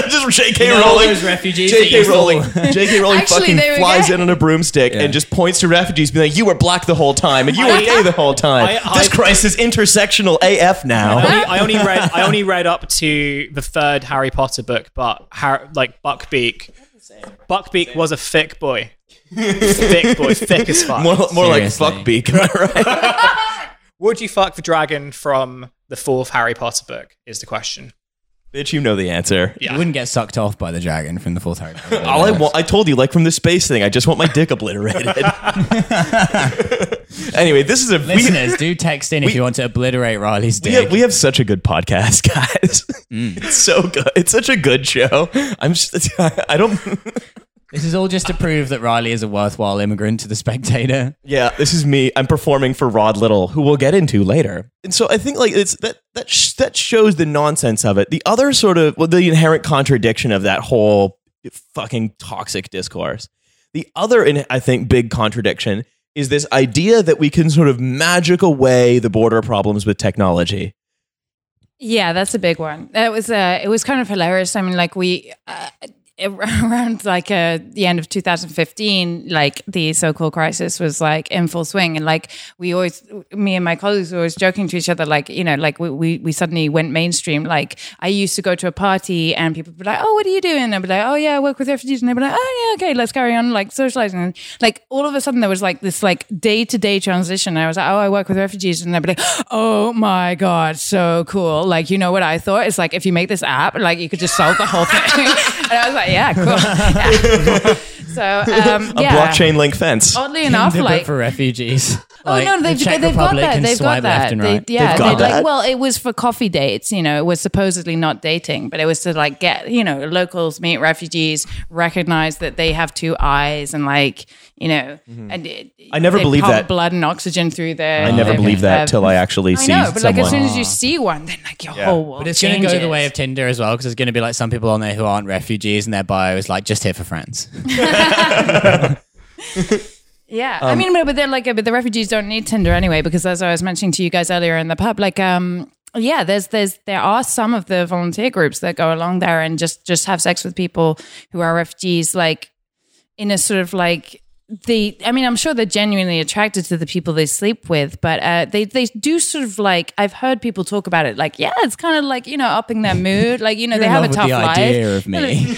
just J.K. You know all Rowling. those refugees that J.K. you Rowling. J.K. Rowling Actually, fucking were flies gay. in on a broomstick Yeah. and just points to refugees, being like, "You were black the whole time, and you were I- gay the whole time. I- this I- crisis intersectional AF I now." only, I only read I only read up to the third Harry Potter book, but Har- like Buckbeak, Buckbeak was a thick boy, thick boy, thick as fuck. more more like Seriously. fuck beak, am I right? Would you fuck the dragon from the fourth Harry Potter book? Is the question. Bitch, you know the answer. Yeah. You wouldn't get sucked off by the dragon from the fourth Harry Potter. All I want, I told you, like from the space thing, I just want my dick obliterated. anyway, this is a we, Listeners, do text in if you want to obliterate Riley's we dick. have, we have such a good podcast, guys. Mm. It's so good. It's such a good show. I'm just, I don't. This is all just to prove that Riley is a worthwhile immigrant to the spectator. Yeah, this is me. I'm performing for Rod Liddle, who we'll get into later. And so I think like it's that that sh- that shows the nonsense of it. The other sort of well, the inherent contradiction of that whole fucking toxic discourse. The other, in, I think, big contradiction is this idea that we can sort of magic away the border problems with technology. Yeah, that's a big one. That was uh, it was kind of hilarious. I mean, like we uh, around like uh, the end of 2015, like the so-called crisis was like in full swing, and like we always, me and my colleagues were always joking to each other, like you know, like we we, we suddenly went mainstream. Like I used to go to a party and people would be like, "Oh, what are you doing?" And I'd be like, "Oh yeah, I work with refugees," and they'd be like, "Oh yeah, okay, let's carry on like socializing." And like all of a sudden, there was like this like day-to-day transition. I was like, "Oh, I work with refugees," and they'd be like, "Oh my god, so cool!" Like you know what I thought? It's like if you make this app, like you could just solve the whole thing. and I was like, "Yeah, cool." Yeah. so um, A yeah. blockchain link fence. Oddly enough, Tinder, like for refugees. Oh Like, no, they've, Czech they've got that. They've got that. left They- right. yeah, They've got they- like, well, it was for coffee dates. You know, it was supposedly not dating, but it was to like get you know locals meet refugees, recognize that they have two eyes, and like you know, and it, Mm-hmm. I never believe that. blood and oxygen through their. I never believe that till I actually I see know, but like as soon as you see one, then like your whole world. But it's going to go the way of Tinder as well, because there's going to be like some people on there who aren't refugees, and their bio is like just here for friends. Yeah, Um, I mean, but, but they're like, but the refugees don't need Tinder anyway, because as I was mentioning to you guys earlier in the pub, like, um, yeah, there's there's there are some of the volunteer groups that go along there and just just have sex with people who are refugees, like in a sort of like they. I mean, I'm sure they're genuinely attracted to the people they sleep with, but uh, they they do sort of like I've heard people talk about it, like yeah, it's kind of like you know upping their mood, like you know You're they have a tough the life, idea of me.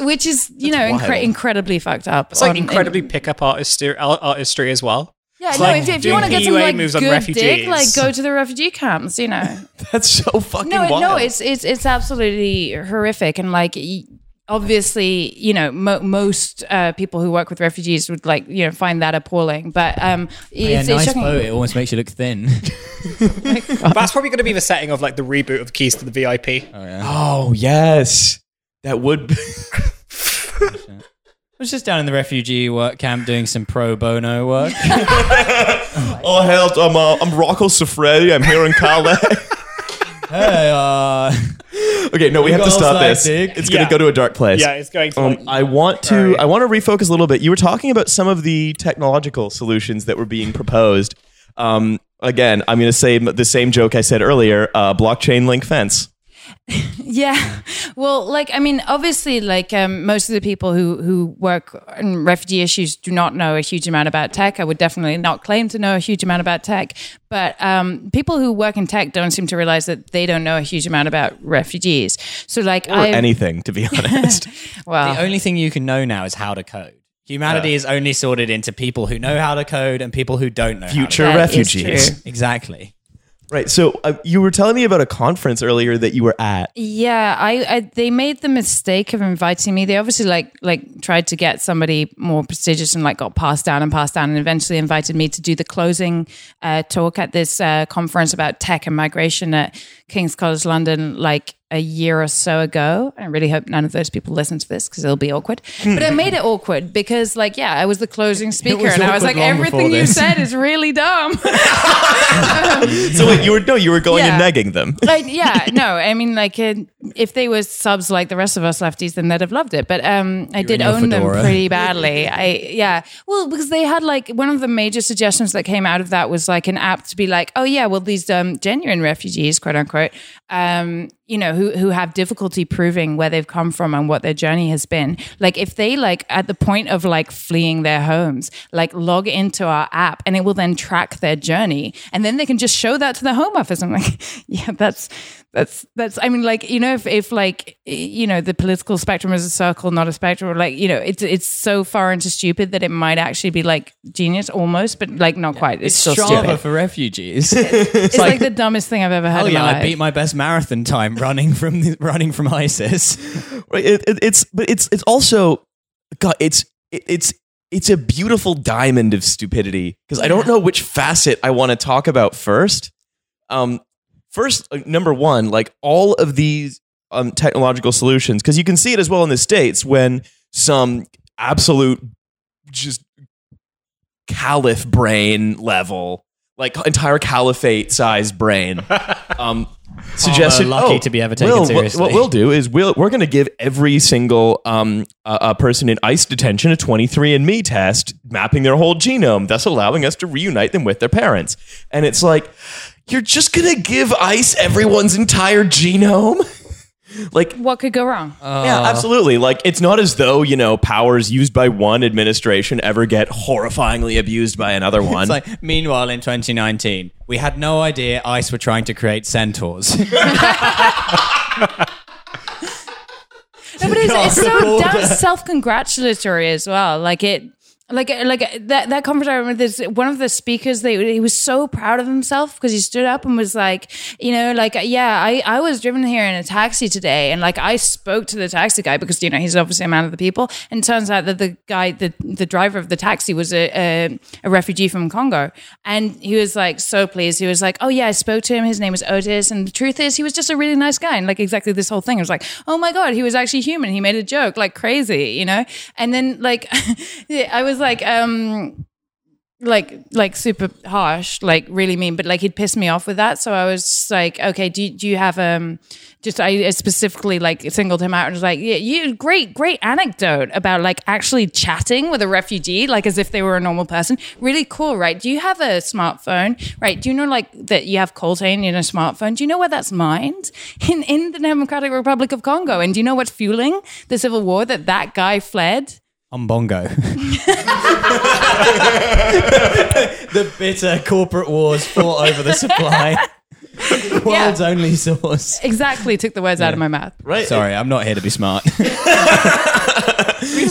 which is you know incre- incredibly fucked up. It's like on- incredibly pickup artistry, artistry as well. Yeah, It's no, like if, if you want to get some PUA like moves on good refugees. dick, like go to the refugee camps, you know. That's so fucking no, wild. no, it's it's it's absolutely horrific, and like y- obviously, you know, mo- most uh, people who work with refugees would like you know find that appalling, but um, yeah, it's, nice it's shocking. boat. It almost makes you look thin. That's probably going to be the setting of like the reboot of Keys to the VIP. Oh yes, that would. Be- I was just down in the refugee work camp doing some pro bono work. oh hell, I'm uh, I'm Rocco Siffredi. I'm here in Calais. Hey, uh, okay, no, we have to Girls stop like this. dick. It's gonna Yeah. go to a dark place. Yeah, it's going to. Um, like, I want to. Right. I want to refocus a little bit. You were talking about some of the technological solutions that were being proposed. Um, again, I'm going to say the same joke I said earlier. Uh, blockchain link fence. Yeah. Well, like I mean, obviously, like um, most of the people who who work on refugee issues do not know a huge amount about tech. I would definitely not claim to know a huge amount about tech, but um, people who work in tech don't seem to realize that they don't know a huge amount about refugees. So, like, or I anything, to be honest. well, The only thing you can know now is how to code. Humanity is only sorted into people who know how to code and people who don't know. how to Future code. Refugees. Exactly. Right. So uh, you were telling me about a conference earlier that you were at. Yeah, I, I they made the mistake of inviting me. They obviously like like tried to get somebody more prestigious and like got passed down and passed down, and eventually invited me to do the closing uh, talk at this uh, conference about tech and migration at King's College London, like a year or so ago. I really hope none of those people listen to this because it'll be awkward. But it made it awkward because, like, yeah, I was the closing speaker, and I was like, everything you said is really dumb. So wait, you were no, you were going Yeah. and negging them. like yeah no i mean like uh, if they were subs like the rest of us lefties then they'd have loved it but um i did in your own them pretty badly i yeah well because they had like one of the major suggestions that came out of that was like an app to be like oh yeah well these um genuine refugees quote unquote um you know who who have difficulty proving where they've come from and what their journey has been. Like if they like at the point of like fleeing their homes like log into our app and it will then track their journey. And then they can just show that to the home office. I'm like yeah that's that's that's i mean like you know if, if like you know the political spectrum is a circle not a spectrum or like you know it's it's so far into stupid that it might actually be like genius almost but like not quite it's, still Strava stupid for refugees. it's like, the dumbest thing i've ever heard Oh yeah, my I beat my best marathon time running from the, running from ISIS. Right. It, it, it's but it's it's also God. It's it, it's it's a beautiful diamond of stupidity because I don't know which facet I want to talk about first. Um, first, uh, number one, like all of these um technological solutions, because you can see it as well in the states when some absolute just caliph brain level, like entire caliphate size brain, um, suggested. lucky oh, to be ever taken Will, what- seriously." What, we'll do is we'll, we're going to give every single um, uh, uh, person in ICE detention a 23andMe test, mapping their whole genome, thus allowing us to reunite them with their parents. And it's like, you're just going to give ICE everyone's entire genome? like, what could go wrong uh, yeah, absolutely. Like, it's not as though, you know, powers used by one administration ever get horrifyingly abused by another one. It's like, meanwhile, in 2019, we had no idea ICE were trying to create centaurs. No, but it's, it's so damn self-congratulatory as well. Like it, like like that that conference. I remember this one of the speakers. They he was so proud of himself because he stood up and was like, you know, like yeah, I I was driven here in a taxi today, and like I spoke to the taxi guy because you know he's obviously a man of the people, and turns out that the guy, the the driver of the taxi, was a a, a refugee from Congo, and he was like so pleased. He was like, oh yeah, I spoke to him. His name was Otis, and the truth is, he was just a really nice guy, and like exactly this whole thing. It was like, oh my god, he was actually human. He made a joke like crazy, you know. And then like, I was like, um, like like super harsh, like really mean, but like he'd pissed me off with that. So I was like, okay, do you, do you have um just I specifically like singled him out and was like, yeah, you great great anecdote about like actually chatting with a refugee like as if they were a normal person. Really cool, right? Do you have a smartphone? Right? Do you know like that you have coltan in a smartphone? Do you know where that's mined in in the Democratic Republic of Congo? And do you know what's fueling the civil war that that guy fled? On bongo. the bitter corporate wars fought over the supply. World's only source. Exactly, took the words out of my mouth. right? Sorry, I'm not here to be smart.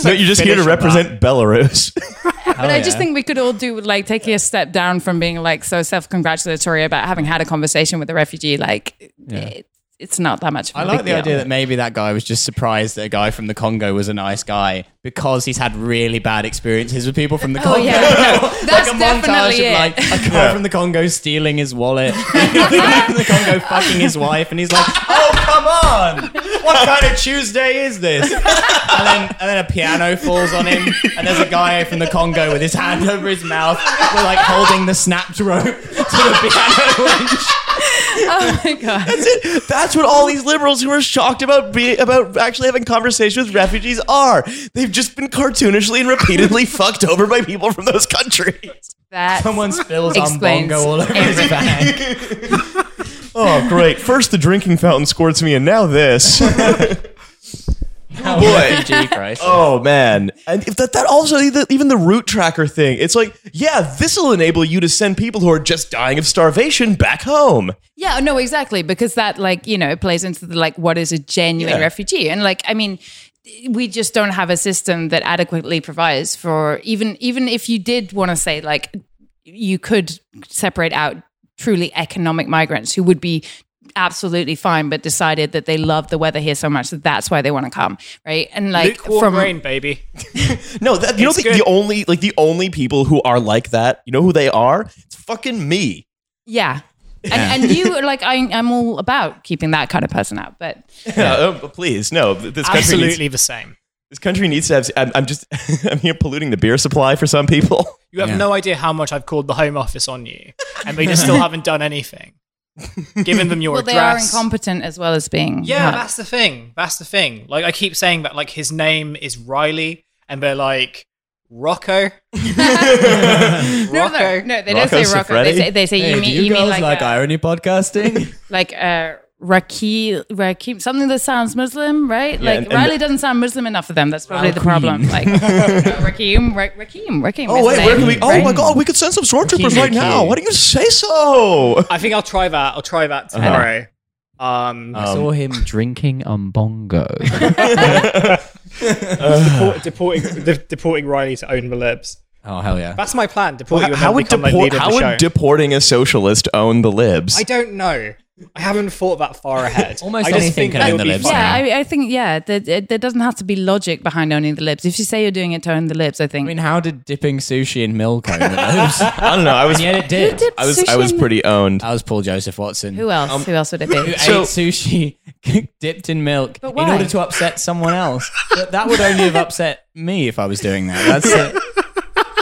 No, you're just here to finish on represent Belarus. But I just oh, think we could all do like taking a step down from being like so self-congratulatory about having had a conversation with a refugee. Like it, it's not that much. Of a I like the deal. idea that maybe that guy was just surprised that a guy from the Congo was a nice guy because he's had really bad experiences with people from the oh, Congo. Oh, yeah. No, that's like a montage definitely of it. like a guy from the Congo stealing his wallet, and the guy from the Congo fucking his wife, and he's like, "Oh come on, what kind of Tuesday is this?" And then and then a piano falls on him, and there's a guy from the Congo with his hand over his mouth, with like holding the snapped rope to the piano winch. Oh my god! That's it. That's what all these liberals who are shocked about being about actually having conversations with refugees are. They've just been cartoonishly and repeatedly fucked over by people from those countries. That Someone spills on Explains bongo all over his everything. bag. oh, great! First the drinking fountain squirts me, and now this. Boy. Refugee crisis. Oh man, and if that that also even the route tracker thing. It's like, yeah, this will enable you to send people who are just dying of starvation back home. Yeah, no, exactly, because that like you know plays into the like what is a genuine Yeah. refugee, and like I mean, we just don't have a system that adequately provides for even even if you did want to say like you could separate out truly economic migrants who would be absolutely fine but decided that they love the weather here so much that that's why they want to come right and like Lukewarm from rain, baby. No, that, you know It's the, the only like the only people who are like that. You know who they are? It's fucking me. yeah and, and you like I, i'm all about keeping that kind of person out but Yeah, oh, please, no. This country needs, the same. this country needs to have. I'm, I'm just I'm here polluting the beer supply for some people. You have Yeah. no idea how much I've called the Home Office on you, and they just still haven't done anything. Given them your well they are incompetent as well as being Yeah, hard. that's the thing. That's the thing. Like I keep saying that, like his name is Riley, and they're like Rocco. no, no, Rocco. no, they Rocco don't say Rocco. They say, they say Hey, you do mean you, you mean like like, uh, irony podcasting? like uh, Raki, Rakim, something that sounds Muslim, right? like and- and- Riley doesn't sound Muslim enough for them. That's probably the problem. Like Rakim, Ra- Rakim, Rakim. Oh wait, where can we? Oh right? my god, we could send some stormtroopers Key, right key. now. Why don't you say so? I think I'll try that. I'll try that tomorrow. Um, I saw him drinking um bongo. deport, deporting, de- deporting Riley to own the libs. oh hell yeah! That's my plan. Deport you and how would deport, how would deporting a socialist own the libs? I don't know. I haven't thought that far ahead. Almost I just anything can own the be libs Yeah, I, I think yeah, there, there doesn't have to be logic behind owning the libs. If you say you're doing it to own the libs, I think. I mean, how did dipping sushi in milk own the libs? I don't know. I was and yet it did. I was I was pretty owned. I was Paul Joseph Watson. who else? Um, who else would it who be? So- ate sushi dipped in milk in order to upset someone else. But that would only have upset me if I was doing that. That's it.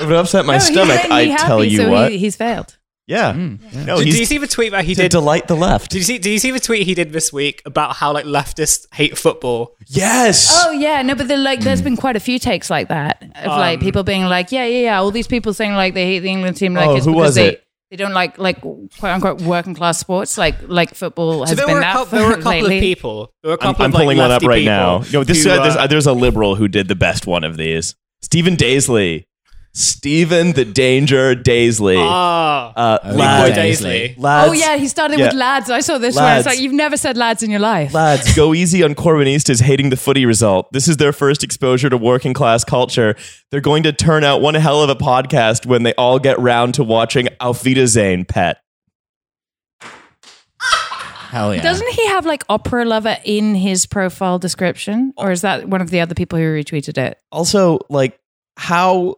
It would upset my No, stomach. I he tell happy, you so what. he, he's failed. Yeah. Mm, No, Did, did you see the tweet that he to did? delight the left. Did you see? Did you see the tweet he did this week about how like leftists hate football? Yes. Oh yeah, no, but then like there's been quite a few takes like that of like Um, people being like, yeah, yeah, yeah, all these people saying like they hate the England team, like Oh, it's who because was they it? they don't like like quote unquote working class sports, like like football has So been were, a that couple, for there were a couple lately. of people. There were a I'm, couple I'm of like, pulling one up right now. people No, this who, uh, there's, uh, uh, there's a liberal who did the best one of these. Stephen Daisley. Stephen the Danger Daisley. ah, uh, Oh, lads, Daisley. Daisley. lads, Oh yeah, he started Yeah. with lads. I saw this one. It's like you've never said lads in your life. Lads, go easy on Corbynistas hating the footy result. This is their first exposure to working class culture. They're going to turn out one hell of a podcast when they all get round to watching Auf Wiedersehen Pet. Hell yeah. Doesn't he have like opera lover in his profile description, or is that one of the other people who retweeted it? Also, like, how.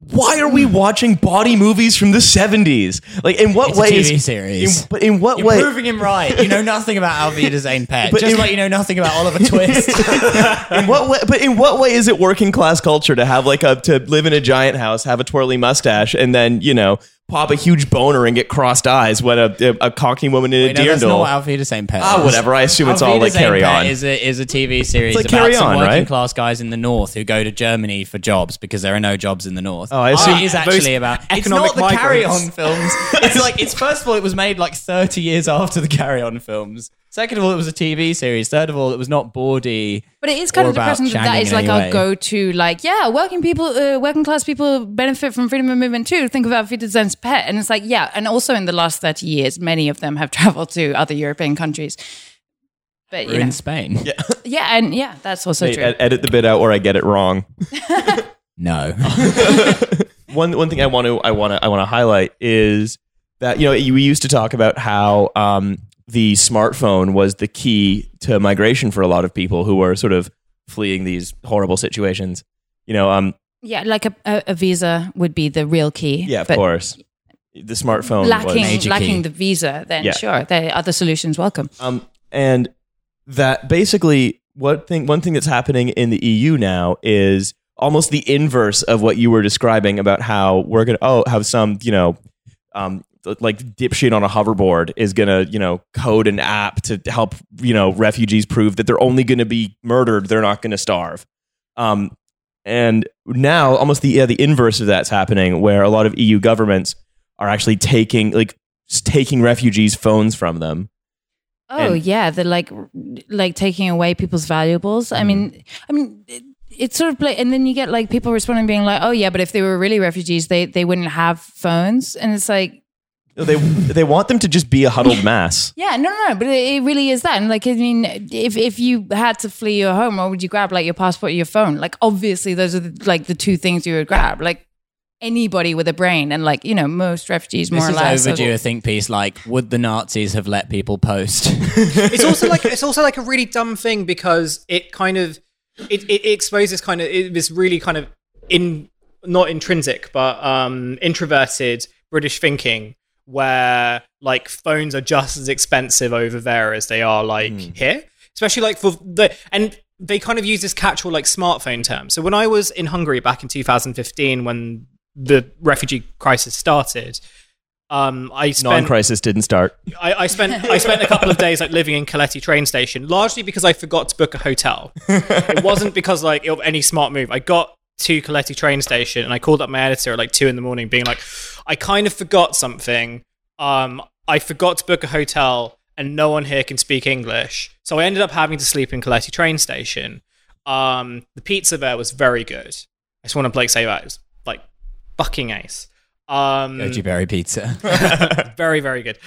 Why are we watching body movies from the 70s? Like, in what It's a ways? TV series. in- but in what You're way? proving him right. You know nothing about Auf Wiedersehen Pet. But just in- like you know nothing about Oliver Twist. in what way? But in what way is it working class culture to have like a to live in a giant house, have a twirly mustache, and then you know pop a huge boner and get crossed eyes when a, a, a cockney woman in a no, deer that's not doll? what Auf Wiedersehen Pet Ah, is. whatever. I assume it's all like carry Pet on. Is a, is a TV series like about Carry some On, working right? class guys in the north who go to Germany for jobs because there are no jobs in the north. Oh, I assume- it is actually about it's economic not the Carry. On films. It's like it's first of all it was made like 30 years after the Carry On films. Second of all, it was a TV series. Third of all, it was not bawdy. But it is kind of about depressing that that shagging is in like any our go-to. Like, yeah, working people, uh, working class people benefit from freedom of movement too. Think about Wiedersehen Pet, and it's like, yeah, and also in the last thirty years, many of them have traveled to other European countries. But We're you know, in Spain. Yeah. yeah, and yeah, that's also Hey, true. ed- edit the bit out where I get it wrong. No. one one thing I want to I want to I want to highlight is that you know we used to talk about how um, the smartphone was the key to migration for a lot of people who were sort of fleeing these horrible situations. You know, um, yeah, like a, a, a visa would be the real key. yeah, of but course, the smartphone Lacking, was Major lacking key. the visa, then Yeah. sure, there are other solutions welcome. Um, and that basically what thing one thing that's happening in the EU now is almost the inverse of what you were describing about how we're gonna oh how some you know um like dipshit on a hoverboard is gonna you know code an app to help you know refugees prove that they're only gonna be murdered they're not gonna starve um and now almost the yeah, the inverse of that's happening where a lot of EU governments are actually taking like taking refugees' phones from them. Oh And- yeah, the like like taking away people's valuables. I mean, I mean. It, it's sort of like, and then you get like people responding, being like, "Oh yeah, but if they were really refugees, they they wouldn't have phones." And it's like, They they want them to just be a huddled mass. Yeah, no, no, no, but it, it really is that. And like, I mean, if if you had to flee your home, what would you grab? Like your passport, or your phone. Like, obviously, those are the, like the two things you would grab. Like anybody with a brain, and like you know, most refugees more This or is less. are- overdue a think piece like, would the Nazis have let people post? it's also like it's also like a really dumb thing because it kind of it, it exposes kind of it, this really kind of in not intrinsic but um introverted British thinking where like phones are just as expensive over there as they are like here, especially like for the and they kind of use this catch-all like smartphone term. So when I was in Hungary back in 2015 when the refugee crisis started, um, I spent Non-crisis didn't start. I, I spent I spent a couple of days like living in Keleti train station, largely because I forgot to book a hotel. it wasn't because like of any smart move. I got to Keleti train station and I called up my editor at like two in the morning, being like, I kind of forgot something. Um, I forgot to book a hotel, and no one here can speak English, so I ended up having to sleep in Keleti train station. Um, the pizza there was very good. I just want to like say that it was like fucking ace. Um, Goji berry pizza. very very good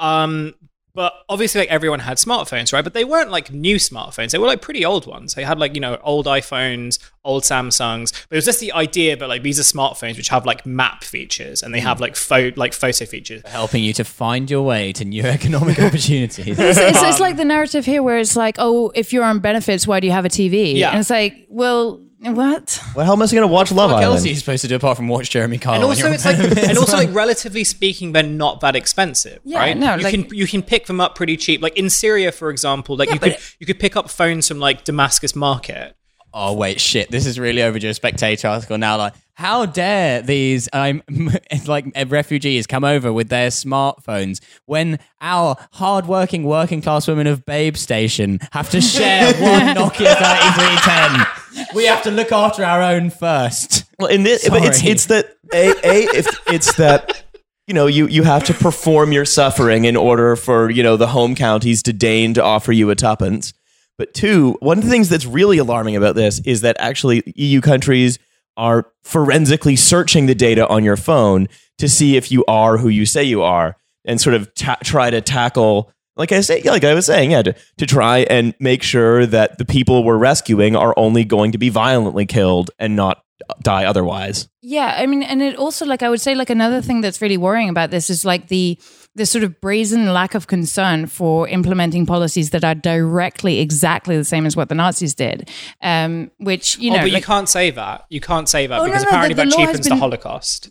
um but obviously like everyone had smartphones right but they weren't like new smartphones they were like pretty old ones they had like you know old iphones old samsungs but it was just the idea that like these are smartphones which have like map features and they have hmm. like pho- like photo features Helping you to find your way to new economic opportunities. It's, it's, it's um, like the narrative here where it's like, oh, if you're on benefits, why do you have a TV? Yeah. And it's like, well, what? What hell am I going to watch Love What else are you supposed to do apart from watch Jeremy Kyle? and on also your it's like and also like relatively speaking they're not that expensive Yeah, right no, you like- can you can pick them up pretty cheap like in syria for example like you could you could pick up phones from like damascus market oh wait, shit! This is really overdue. A Spectator article now. Like, how dare these um like refugees come over with their smartphones when our hardworking working class women of Babe Station have to share one Nokia thirty three ten? We have to look after our own first. Well, in this, but it's it's that a a if it's that you know you you have to perform your suffering in order for you know the home counties to deign to offer you a tuppence. But two, one of the things that's really alarming about this is that actually EU countries are forensically searching the data on your phone to see if you are who you say you are, and sort of ta- try to tackle. Like I say, like I was saying, yeah, to, to try and make sure that the people we're rescuing are only going to be violently killed and not die otherwise. Yeah, I mean, and it also like I would say like another thing that's really worrying about this is like the the sort of brazen lack of concern for implementing policies that are directly exactly the same as what the Nazis did, um, which you know, oh, but you can't say that. You can't say that Oh, because no, apparently the- the that cheapens the Holocaust.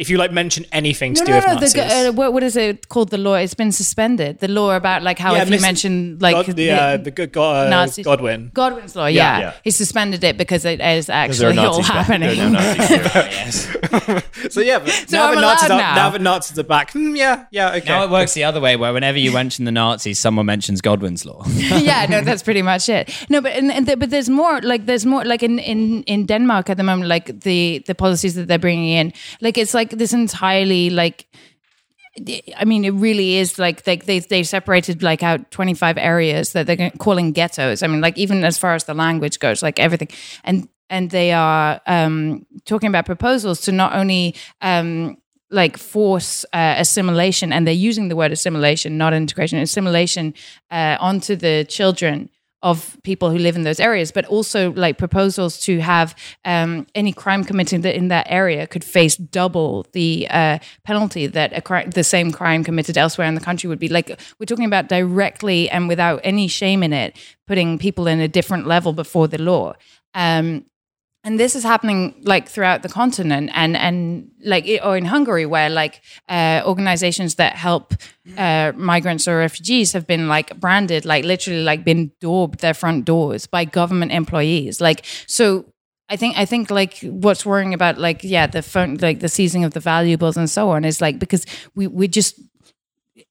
If you like mention anything to no, do no, with no. Nazis, The, uh, what, what is it called? The law? It's been suspended. The law about like how Yeah, if you mention like God, the uh, the good God, uh, Nazis- Godwin. Godwin's law, yeah. yeah. he suspended it because it is actually all happening. there are now Nazis here. yes. So yeah, but So now, I'm the Nazis allowed are, now. now the Nazis are back. Hmm, yeah, yeah, okay. Now it works the other way, where whenever you mention the Nazis, someone mentions Godwin's law. yeah, no, that's pretty much it. No, but and, and the, but there's more. Like there's more. Like in, in in Denmark at the moment, like the the policies that they're bringing in, like it's like this entirely like. I mean, it really is like they they they separated like out twenty five areas that they're calling ghettos. I mean, like even as far as the language goes, like everything, and and they are um, talking about proposals to not only um, like force uh, assimilation, and they're using the word assimilation, not integration, assimilation uh, onto the children of people who live in those areas, but also like proposals to have um, any crime committed in that area could face double the uh, penalty that a cri- the same crime committed elsewhere in the country would be. Like we're talking about directly and without any shame in it, putting people in a different level before the law. Um, and this is happening like throughout the continent and and like or in Hungary where like uh, organizations that help uh, migrants or refugees have been like branded like literally like been daubed their front doors by government employees. Like so I think I think like what's worrying about like yeah the phone like the seizing of the valuables and so on is like because we we just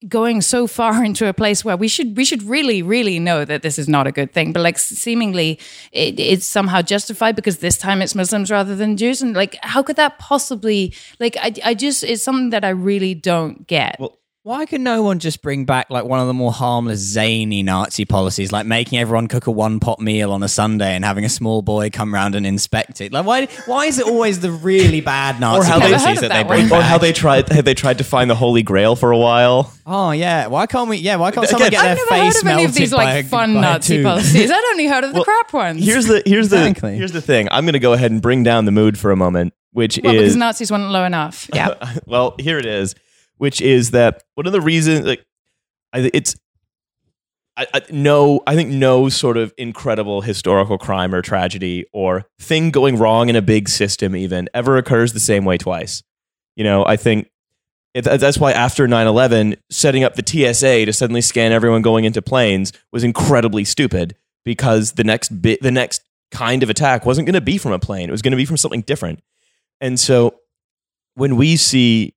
going so far into a place where we should we should really really know that this is not a good thing but like seemingly it, it's somehow justified because this time it's muslims rather than jews and like how could that possibly like i, I just it's something that i really don't get. Well, Why can no one just bring back like one of the more harmless, zany Nazi policies, like making everyone cook a one-pot meal on a Sunday and having a small boy come round and inspect it? Like, why? Why is it always the really bad Nazi how policies Never heard that they bring? Back? Or how they tried have they tried to find the Holy Grail for a while? Oh yeah, why can't we? Yeah, why can't someone Again, get I've their never heard face of any of these like a- fun Nazi policies. I'd only heard of the Well, crap ones. Here's the here's Exactly. the here's the thing. I'm going to go ahead and bring down the mood for a moment, which well, is because Nazis weren't low enough. Yeah. well, here it is, which is that one of the reasons, like, I, it's, I, I no, I think no sort of incredible historical crime or tragedy or thing going wrong in a big system even ever occurs the same way twice. You know, I think it, that's why after 9-11, setting up the TSA to suddenly scan everyone going into planes was incredibly stupid because the next bit, the next kind of attack wasn't going to be from a plane. It was going to be from something different. And so when we see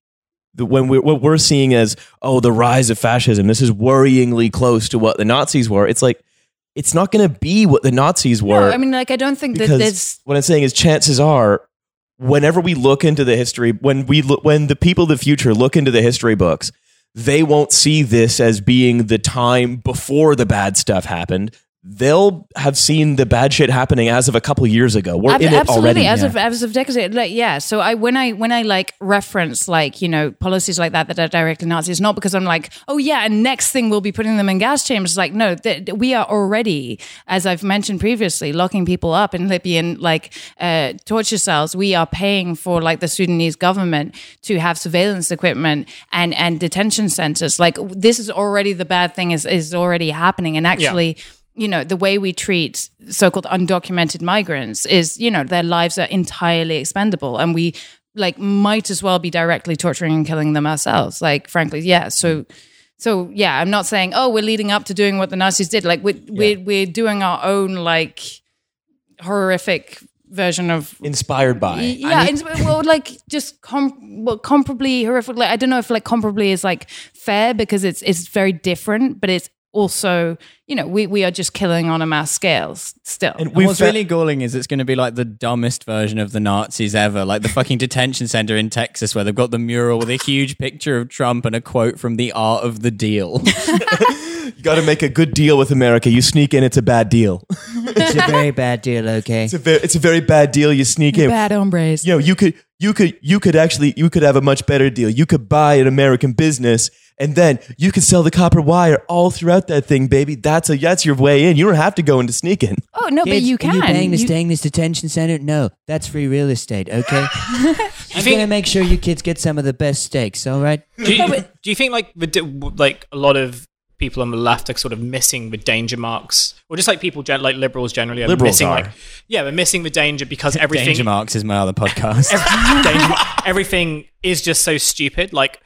the, when we're, what we're seeing as oh the rise of fascism this is worryingly close to what the nazis were it's like it's not going to be what the nazis were No, I mean, like, I don't think that there's. what i'm saying is chances are whenever we look into the history when we look when the people of the future look into the history books they won't see this as being the time before the bad stuff happened they'll have seen the bad shit happening as of a couple years ago. We're Ab- in it absolutely already as Yeah. of as of decades like yeah so i when i when i like reference like you know policies like that that are directly nazi it's not because i'm like oh yeah and next thing we'll be putting them in gas chambers. Like no th- we are already as i've mentioned previously locking people up in libyan like uh, torture cells. We are paying for like the sudanese government to have surveillance equipment and and detention centers. Like this is already the bad thing is is already happening. And actually you know the way we treat so-called undocumented migrants is you know their lives are entirely expendable and we like might as well be directly torturing and killing them ourselves. Like frankly yeah. So so yeah i'm not saying oh we're leading up to doing what the nazis did. Like we're we're, we're doing our own like horrific version of inspired by. Yeah, it's, well, like just com- well, comparably horrific. Like I don't know if like comparably is like fair because it's it's very different, but it's also you know we we are just killing on a mass scale still. And And what's fa- really galling is it's going to be like the dumbest version of the Nazis ever, like the fucking detention center in Texas where they've got the mural with a huge picture of Trump and a quote from The Art of the Deal. You got to make a good deal with America. You sneak in, it's a bad deal. It's a very bad deal, okay? It's a very, it's a very bad deal. You sneak in. Bad hombres. You know, you could, you could, you could actually, you could have a much better deal. You could buy an American business, and then you could sell the copper wire all throughout that thing, baby. That's a, that's your way in. You don't have to go into sneaking. Oh no, but Kids, you are can. you paying to You- stay in this detention center? No, that's free real estate, okay? I'm think- gonna make sure you kids get some of the best steaks, all right? Do you, do you think like the like a lot of people on the left are sort of missing the danger marks, or just like people gen- like liberals generally are Liberals missing are. like yeah, they're missing the danger because everything Danger Marks is my other podcast. danger, everything is just so stupid. Like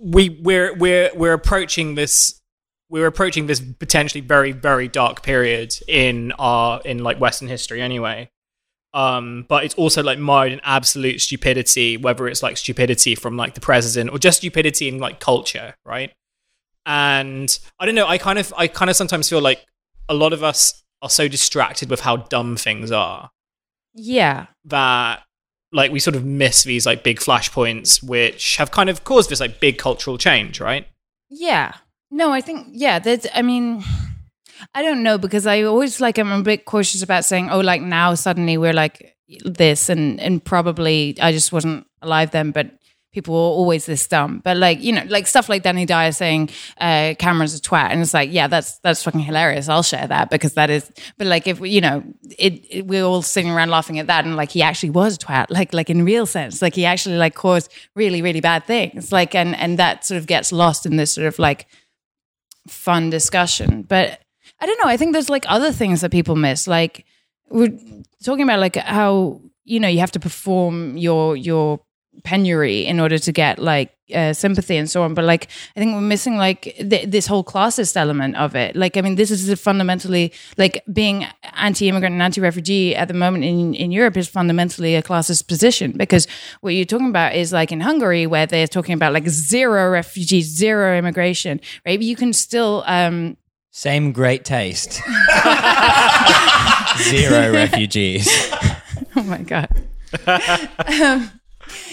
we we're we're we're approaching this we're approaching this potentially very very dark period in our in like Western history anyway. Um, but it's also like mired in absolute stupidity, whether it's like stupidity from like the president or just stupidity in like culture, right? And I don't know. I kind of I kind of sometimes feel like a lot of us are so distracted with how dumb things are yeah, that like we sort of miss these like big flashpoints which have kind of caused this like big cultural change right yeah. No, I think yeah. That's. I mean. I don't know because I always like I'm a bit cautious about saying oh like now suddenly we're like this and and probably I just wasn't alive then but people were always this dumb but like you know like stuff like Danny Dyer saying uh Cameron's a twat and it's like yeah that's that's fucking hilarious I'll share that because that is but like if we you know it, it we're all sitting around laughing at that and like he actually was a twat like like in real sense like he actually like caused really really bad things like and and that sort of gets lost in this sort of like fun discussion. But I don't know. I think there's like other things that people miss. Like we're talking about like how you know you have to perform your your penury in order to get like uh, sympathy and so on. But like I think we're missing like th- this whole classist element of it. Like I mean, this is a fundamentally like being anti-immigrant and anti-refugee at the moment in in Europe is fundamentally a classist position because what you're talking about is like in Hungary where they're talking about like zero refugees, zero immigration. Right? But you can still um, Same great taste. Zero refugees. Oh my god. um,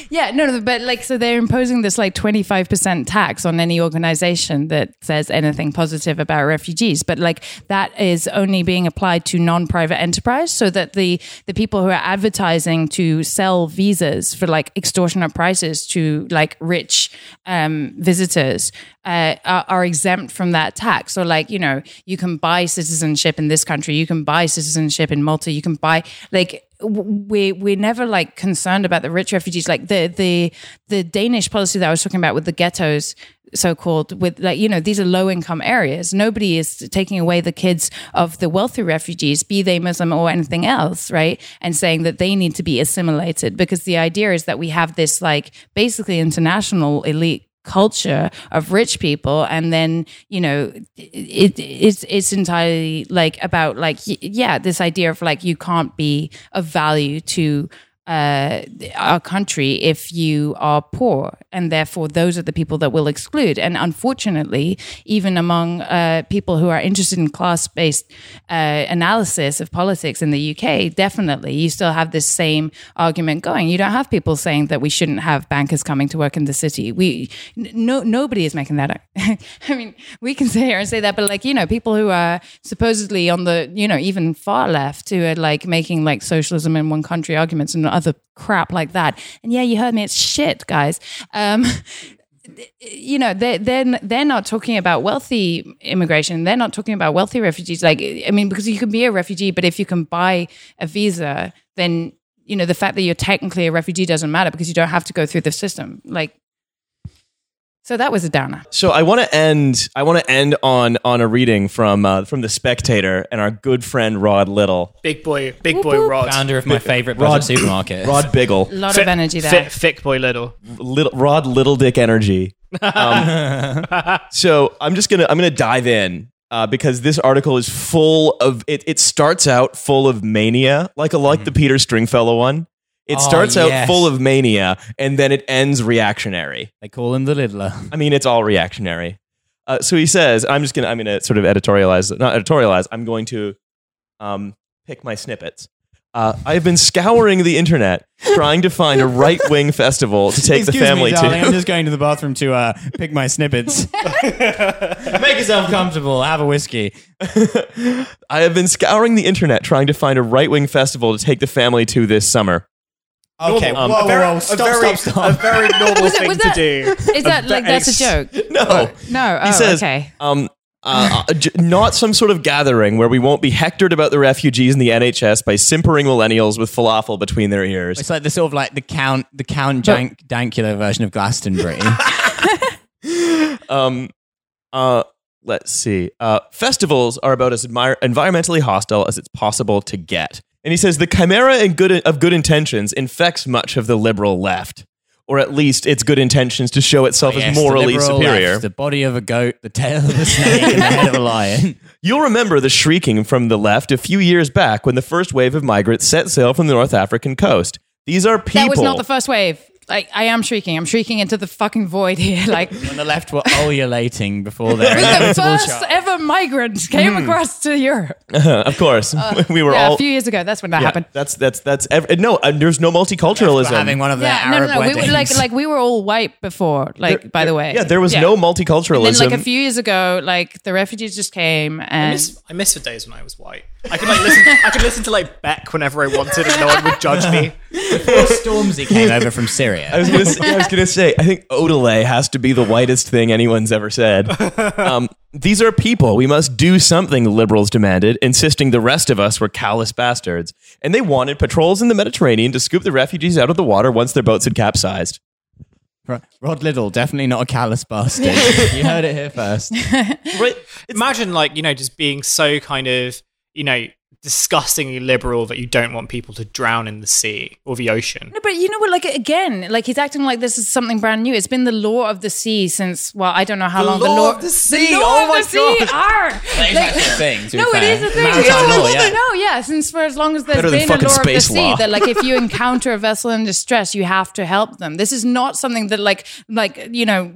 Yeah, no, no, but like, so they're imposing this like 25% tax on any organization that says anything positive about refugees. But like, that is only being applied to non private enterprise so that the, the people who are advertising to sell visas for like extortionate prices to like rich um, visitors uh, are, are exempt from that tax. So, like, you know, you can buy citizenship in this country, you can buy citizenship in Malta, you can buy, like, we we're never like concerned about the rich refugees. Like the the the Danish policy that I was talking about with the ghettos so called with like you know these are low income areas. Nobody is taking away the kids of the wealthy refugees be they muslim or anything else right? And saying that they need to be assimilated because the idea is that we have this like basically international elite culture of rich people and then you know it, it's it's entirely like about like yeah this idea of like you can't be of value to uh, our country if you are poor, and therefore those are the people that will exclude. And unfortunately, even among uh, people who are interested in class-based uh, analysis of politics in the UK, definitely you still have this same argument going. You don't have people saying that we shouldn't have bankers coming to work in the city. We no nobody is making that. I mean, we can sit here and say that, but like you know, people who are supposedly on the you know even far left who are like making like socialism in one country arguments and other crap like that. And yeah, you heard me. It's shit, guys. Um, you know, they they're they're not talking about wealthy immigration. They're not talking about wealthy refugees. Like, I mean, because you can be a refugee, but if you can buy a visa, then you know the fact that you're technically a refugee doesn't matter because you don't have to go through the system. Like, so that was a downer. So I want to end. I want to end on on a reading from uh, from the Spectator and our good friend Rod Liddle. Big boy, big boy Rod. Founder of my favorite Rod- Rod supermarket. Rod Biggle, A lot Fit- of energy there. Fit, thick boy little. little Rod Little Dick energy. Um, so I'm just gonna I'm gonna dive in uh, because this article is full of it. It starts out full of mania, like a like the Peter Stringfellow one. It Oh, starts out yes. full of mania and then it ends reactionary. They call him the Littler. I mean, it's all reactionary. Uh, so he says, I'm just gonna I'm gonna sort of editorialize, not editorialize. I'm going to um, pick my snippets. Uh, I have been scouring the internet trying to find a right wing festival to take the Excuse family me, darling. I'm to. just going to the bathroom to uh, pick my snippets. Make yourself comfortable. Have a whiskey. I have been scouring the internet trying to find a right wing festival to take the family to this summer. Okay, Normal. whoa, a whoa, very, whoa, stop, a very, stop, stop. A very normal Was that- thing was to that- do. Is that A like ve- that's a joke? No, No. Oh, he says, okay. um, uh, uh, not some sort of gathering where we won't be hectored about the refugees and the NHS by simpering millennials with falafel between their ears. It's like the sort of like the count, the count jank, Dankula version of Glastonbury. um, uh, let's see. Uh, festivals are about as admire- environmentally hostile as it's possible to get. And he says the chimera and good of good intentions infects much of the liberal left, or at least its good intentions to show itself oh, Yes, as morally liberal superior. left, the body of a goat, the tail of a snake, and the head of a lion. You'll remember the shrieking from the left a few years back when the first wave of migrants set sail from the North African coast. These are people. That was not the first wave. Like I am shrieking. I'm shrieking into the fucking void here. Like When the left were ovulating before their the first charge. ever migrant came across to Europe. of course, we were Uh, yeah, all. a few years ago. That's when that yeah, happened. that's that's that's ev- no. Uh, there's no multiculturalism. having one of their Yeah, no, Arab no, no. We were, like, like we were all white before. Like, There- by the way, yeah, there was no multiculturalism. And then, like a few years ago, like the refugees just came I and miss, I miss the days when I was white. I could like listen. I could listen to like Beck whenever I wanted, and no one would judge me. Before Stormzy came over from Syria. I was gonna say, I was gonna say, I think Odelay has to be the whitest thing anyone's ever said. Um, these are people. We must do something, the liberals demanded, insisting the rest of us were callous bastards. And they wanted patrols in the Mediterranean to scoop the refugees out of the water once their boats had capsized. Rod Liddle, definitely not a callous bastard. you heard it here first. Right? Imagine like you know just being so kind of you know disgustingly liberal that you don't want people to drown in the sea or the ocean. No, but you know what? Like again, like he's acting like this is something brand new. It's been the law of the sea since well, I don't know how The long. law the law of the sea? The law Oh of my the sea. God. Arr! That is Like- actually a thing, no, it fair. is a thing. Maritime Yeah, law, yeah. No, yeah. Since for as long as there's Better been a fucking law of the space sea, law. that like if you encounter a vessel in distress, you have to help them. This is not something that like like you know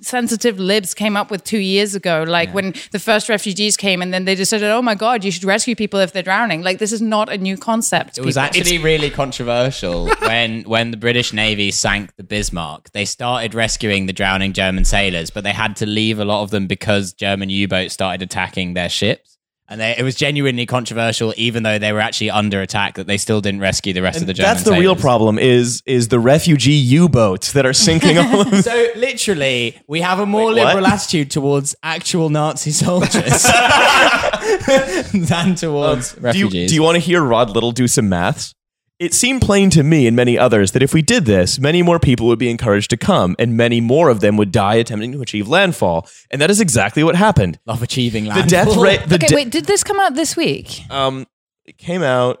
sensitive libs came up with two years ago. Like when the first refugees came, and then they decided, "Oh my god, you should rescue people if they're drowning." Like this is not a new concept. It was people. actually really controversial when when the British Navy sank the Bismarck. They started rescuing the drowning German sailors, but they had to leave a lot of them because German U-boats started attacking their ships. And they, it was genuinely controversial, even though they were actually under attack. That they still didn't rescue the rest of the German. That's the real problem is is the refugee U-boats that are sinking all of So literally, we have a more Wait, what? liberal attitude towards actual Nazi soldiers than towards Um, Do you, refugees. do you want to hear Rod Liddle do some maths? It seemed plain to me and many others that if we did this, many more people would be encouraged to come, and many more of them would die attempting to achieve landfall. And that is exactly what happened. of achieving landfall. The landfall? death rate. Okay, de- wait, did this come out this week? Um, it came out.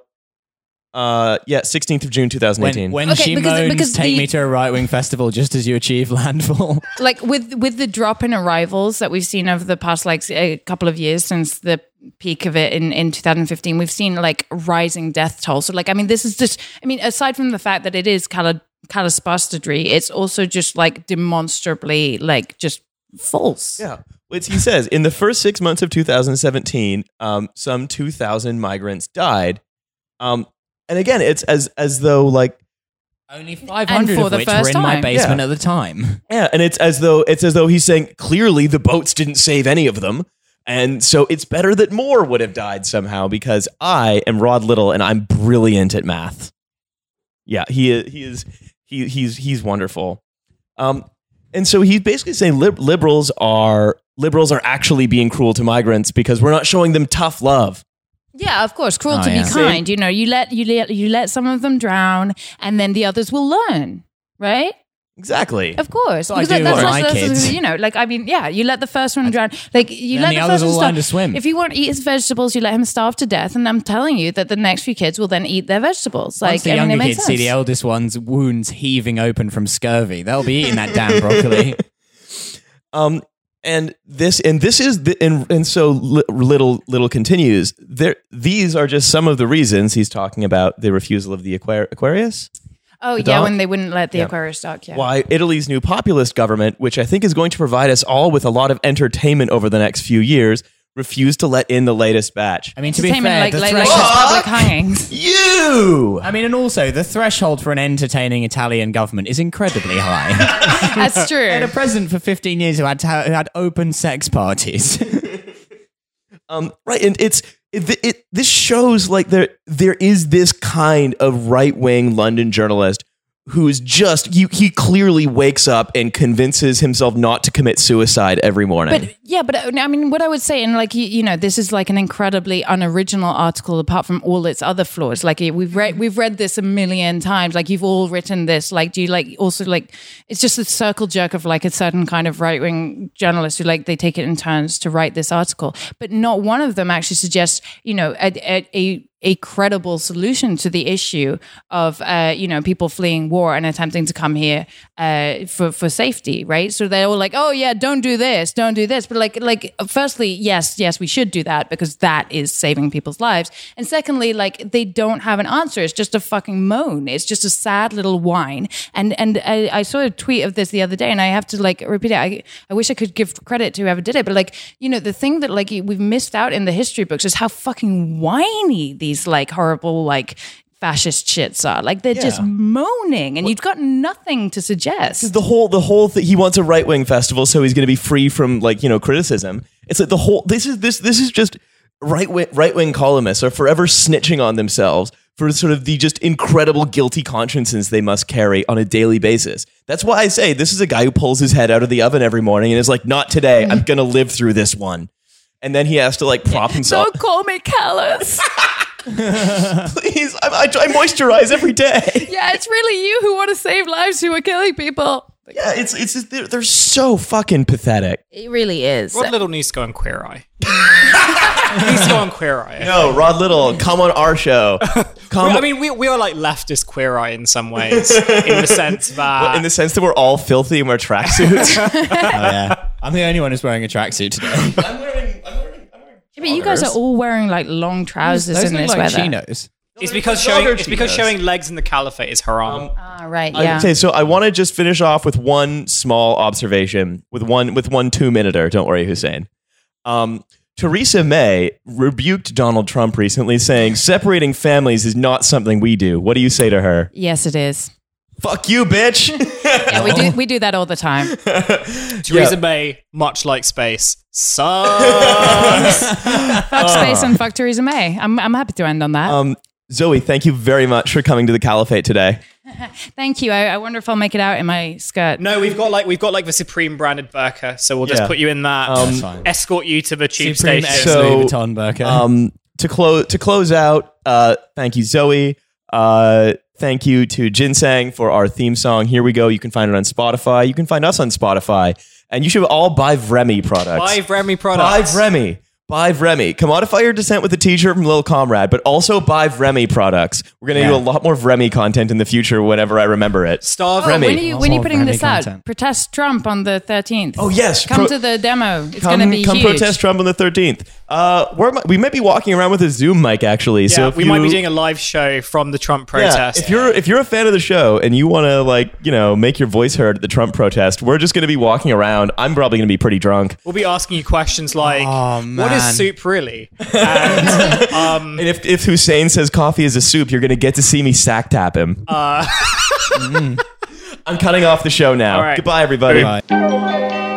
Uh, yeah, sixteenth of June, two thousand eighteen. When, when Okay, she because- moans, because "Take the- me to a right wing festival just as you achieve landfall." like with with the drop in arrivals that we've seen over the past like a couple of years since the peak of it in in 2015 we've seen like rising death toll so like i mean this is just i mean aside from the fact that it is cali- callous bastardry it's also just like demonstrably like just false Yeah. Which he says in the first six months of 2017, um, some 2,000 migrants died. Um, and again, it's as as though like Only five hundred for of the which were first in my time. basement Yeah. at the time. yeah, and it's as though it's as though he's saying clearly the boats didn't save any of them, and so it's better that more would have died somehow because I am Rod Liddle and I'm brilliant at math. Yeah, he is. He is. He he's he's wonderful. Um, and so he's basically saying lib- liberals are liberals are actually being cruel to migrants because we're not showing them tough love. Yeah of course cruel Oh, to yeah. be kind you know you let you let you let some of them drown and then the others will learn right Exactly. Of course, So Because do that- with that's, my that's, that's- kids. you know, like I mean, yeah, you let the first one drown. Like you Then let the the, others first one learn starve. to swim. If you want to eat his vegetables, you let him starve to death. And I'm telling you that the next few kids will then eat their vegetables. Like Once the I mean, younger it makes kids see the eldest one's wounds heaving open from scurvy, they'll be eating that damn broccoli. Um, and this and this is the, and and so Liddle Liddle continues. There, these are just some of the reasons he's talking about the refusal of the Aquar- Aquarius. oh the yeah, when they wouldn't let the Yeah. Aquarius dock. Yeah. Why Italy's new populist government, which I think is going to provide us all with a lot of entertainment over the next few years, refused to let in the latest batch. I mean, to be Entertainment fair, like, the like, like threshold. public hangings. You. I mean, and also the threshold for an entertaining Italian government is incredibly high. That's true. had a true. president for 15 years who had to ha- who had open sex parties. Um, right, and it's it, it. This shows like there there is this kind of right wing London journalist who is just he he clearly wakes up and convinces himself not to commit suicide every morning. But yeah, but uh, I mean, what I would say, and like you, you know, this is like an incredibly unoriginal article, apart from all its other flaws. Like we've read, we've read this a million times. Like you've all written this. Like, do you like also like? It's just a circle jerk of like a certain kind of right wing journalist who like they take it in turns to write this article, but not one of them actually suggests, you know, a, a, a a credible solution to the issue of uh, you know people fleeing war and attempting to come here uh, for for safety, right? So they're all like, "Oh yeah, don't do this, don't do this." But like, like, firstly, yes, yes, we should do that because that is saving people's lives. And secondly, like, they don't have an answer. It's just a fucking moan. It's just a sad little whine. And and I, I saw a tweet of this the other day, and I have to like repeat it. I I wish I could give credit to whoever did it, but like, you know, the thing that like we've missed out in the history books is how fucking whiny these like horrible like fascist shits are. Like they're just moaning, and you've got nothing to suggest. the whole the whole thing he wants a right wing festival so he's going to be free from like you know criticism it's like the whole this is this this is just right wing right wing columnists are forever snitching on themselves for sort of the just incredible guilty consciences they must carry on a daily basis that's why i say this is a guy who pulls his head out of the oven every morning and is like not today i'm going to live through this one and then he has to like prop himself Don't call me callous. please I, I, I moisturize every day yeah, it's really you who want to save lives who are killing people. yeah it's it's just, they're, they're so fucking pathetic It really is. Rod Liddle needs to go on Queer Eye. he needs to go on Queer Eye. no rod liddle come on our show come I mean, we, we are like leftist Queer Eye in some ways, in the sense that in the sense that we're all filthy and wear tracksuits. oh, yeah. I'm the only one who's wearing a tracksuit today. I'm wearing, I'm wearing, I'm wearing. Yeah, but you guys are all wearing like long trousers Those in look this like weather. chinos. It's because Other showing it's because showing legs in the caliphate is haram. Ah, right. Yeah. Okay, so I want to just finish off with one small observation, with one with one two minuter. Don't worry, Hussein. Um, Theresa May rebuked Donald Trump recently, saying separating families is not something we do. What do you say to her? yes, it is. Fuck you, bitch. Yeah, we do. We do that all the time. Theresa May, much like space, sucks. Fuck space and fuck Theresa May. I'm. I'm happy to end on that. um, Zoe, thank you very much for coming to the Caliphate today. Thank you. I, I wonder if I'll make it out in my skirt. no, we've got like we've got like the Supreme branded burqa, so we'll just Yeah. put you in that. Um, That's fine. escort you to the tube Supreme station. X So- Louis Vuitton burqa. Um, to close to close out, uh, thank you, Zoe. Uh, thank you to Ginseng for our theme song. Here we go. You can find it on Spotify. You can find us on Spotify, and you should all buy Vremi products. Buy Buy products. Vremi. Buy Vremi. Commodify your descent with a t-shirt from Lil Comrade, but also buy Vremi products. We're gonna do a lot more Vremi content in the future whenever I remember it. Starve Oh, Remy. when are you when are you putting Remy this out? Protest Trump on the 13th. Oh yes, Come Pro- to the demo. It's going to be come huge. protest Trump on the thirteenth. Uh, where am I- we might be walking around with a Zoom mic actually. Yeah, so if we might be doing a live show from the Trump protest. Yeah, protest. if you're if you're a fan of the show and you want to like you know make your voice heard at the Trump protest, we're just going to be walking around. I'm probably going to be pretty drunk. we'll be asking you questions like, Oh, "What is man. soup really?" And um, And if if Hussein says coffee is a soup, you're going to get to see me sack tap him. uh, I'm cutting off the show now. All right. Goodbye, everybody. Bye.